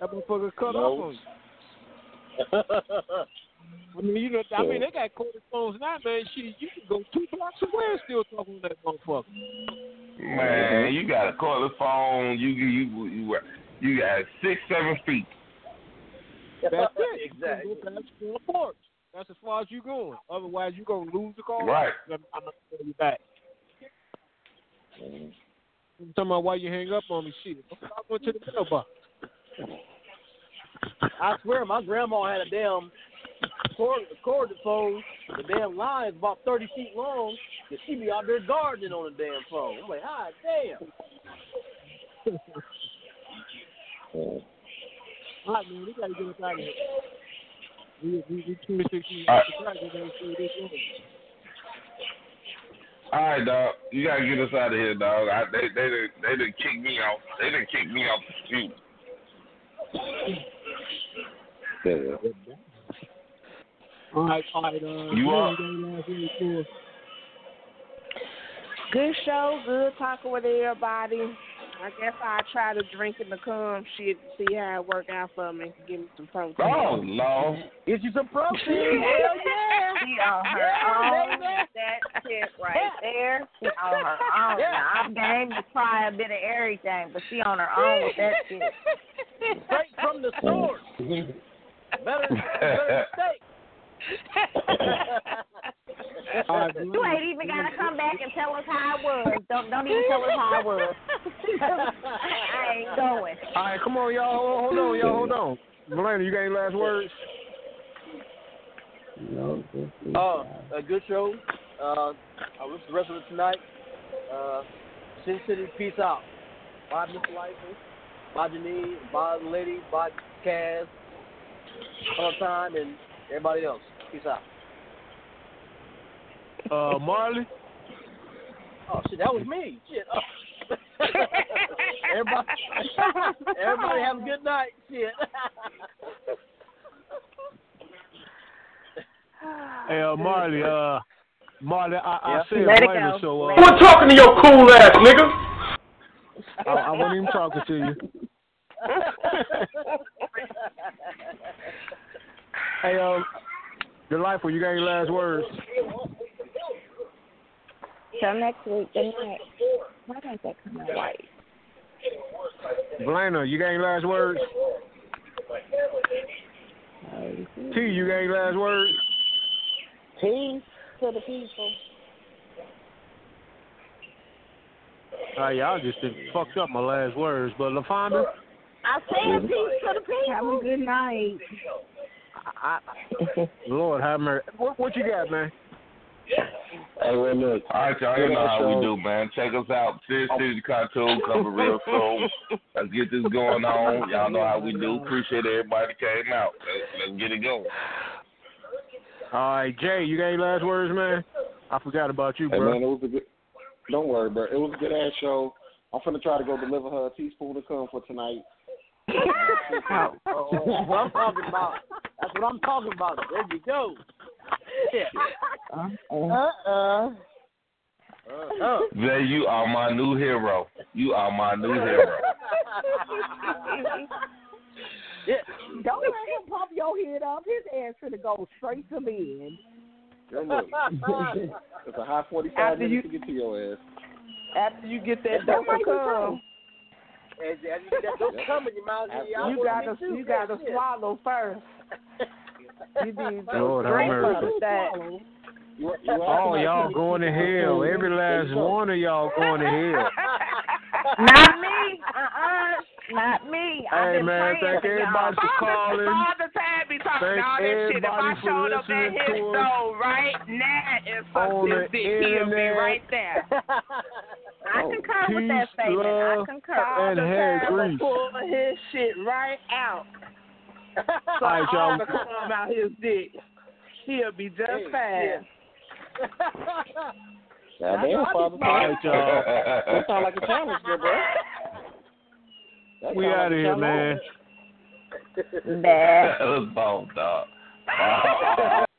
That motherfucker cut No. off on you. I mean, you know, I mean, they got corded phones now, man. Shit, you can go two blocks away and still talking to that motherfucker. Man, you got a cordless phone. You you you you got six seven feet. That's it. Exactly. You can go past porch. That's as far as you're going. Otherwise, you're gonna lose the call. Right. I'm, I'm gonna call you back. Mm. I'm talking about why you hang up on me. Shit, I went to the mailbox. I swear, my grandma had a damn cord, cord phone. The damn line is about thirty feet long, and she be out there gardening on the damn phone. I'm like, ah, damn. All right, man, we gotta get us out of here. We we we 26 years All right. old. We gotta get this going. All right, dog. You gotta get us out of here, dog. I, they they done- they didn't kick me off. They didn't kick me off the street. All right, all right. Uh, You are- got any last words for us? Good show, good talking with everybody. I guess I'll try to drink in the cum shit to see how it work out for me. Give me some protein. Oh Lord. Get you some protein. Hell yeah. She on her Yeah, own. baby. That shit right there. She on her own. Now, I'm game to try a bit of everything, but she on her own with that shit. Straight from the source. Better, better steak. You ain't even gotta come back and tell us how it was. Don't don't even tell us how it was. I ain't going. All right, come on, y'all. Hold on, y'all. Hold on. Melania, you got any last words? No, this is, Uh, a good show. Uh, I wish the rest of it tonight. Uh, Sin City, peace out. Bye, Mr. Lifer. Bye, Janine. by the lady. Bye, Cass. All time and everybody else. Peace out. Uh, Marley. Oh shit, that was me. Shit. Oh. everybody, everybody have a good night. Shit. Hey, uh, Marley. Uh, Marley, I, I Yeah. said Let it Raymond, go. so uh, Let it Quit talking to your cool ass, nigga. I, I wasn't even talking to you. Hey, um, the lifer, you got any last words? Till next week. Good night. Why don't that come out right? Blana, you got any last words? T, you got any last words? Peace to the people. Uh, y'all just fucked up my last words, but LaFonda, I said peace to the people. Have a good night. I, Lord have mercy. What, what you got, man? Hey, well, look. All right, y'all. You know how we do, man. Check us out. Sin City Cartoon coming real soon. Let's get this going on. Y'all know how we do. Appreciate everybody that came out. Let's, let's get it going. All right, Jay, you got any last words, man? I forgot about you, Hey bro. man, it was a good. Don't worry, bro. It was a good ass show. I'm finna try to go deliver her a teaspoon of cum for tonight. oh, oh, that's what I'm talking about. That's what I'm talking about. There you go. Shit. Uh uh. Uh, Jay, you are my new hero. You are my new hero. yeah. Don't let him pump your head up. His ass finna go straight to bed. Yo, look. it's a high 45 After minutes you- to get to your ass. After you get that dose of cum, As, as you get that dope coming, you might as well. you gotta you gotta swallow first. You need to Lord have drink mercy. That. You, you Oh, y'all going to hell. Every last one of y'all going to hell. Not me. Uh-uh. Not me. I've Hey, been man, thank everybody for calling. Father Time be talking Thank all that shit. If I showed up at his to door right now and on sucked the his dick, he'll be internet. right there. I oh, concur with that statement. I love, concur. and Father hair Time grease. pull his shit right out. So All right, y'all. all the cum out his dick. He'll be just Hey, fine. Goddamn, Father All right, Time. y'all. That sound like a challenge, there, bro. That We out of a here, challenge. man. Bad. that was bald dog.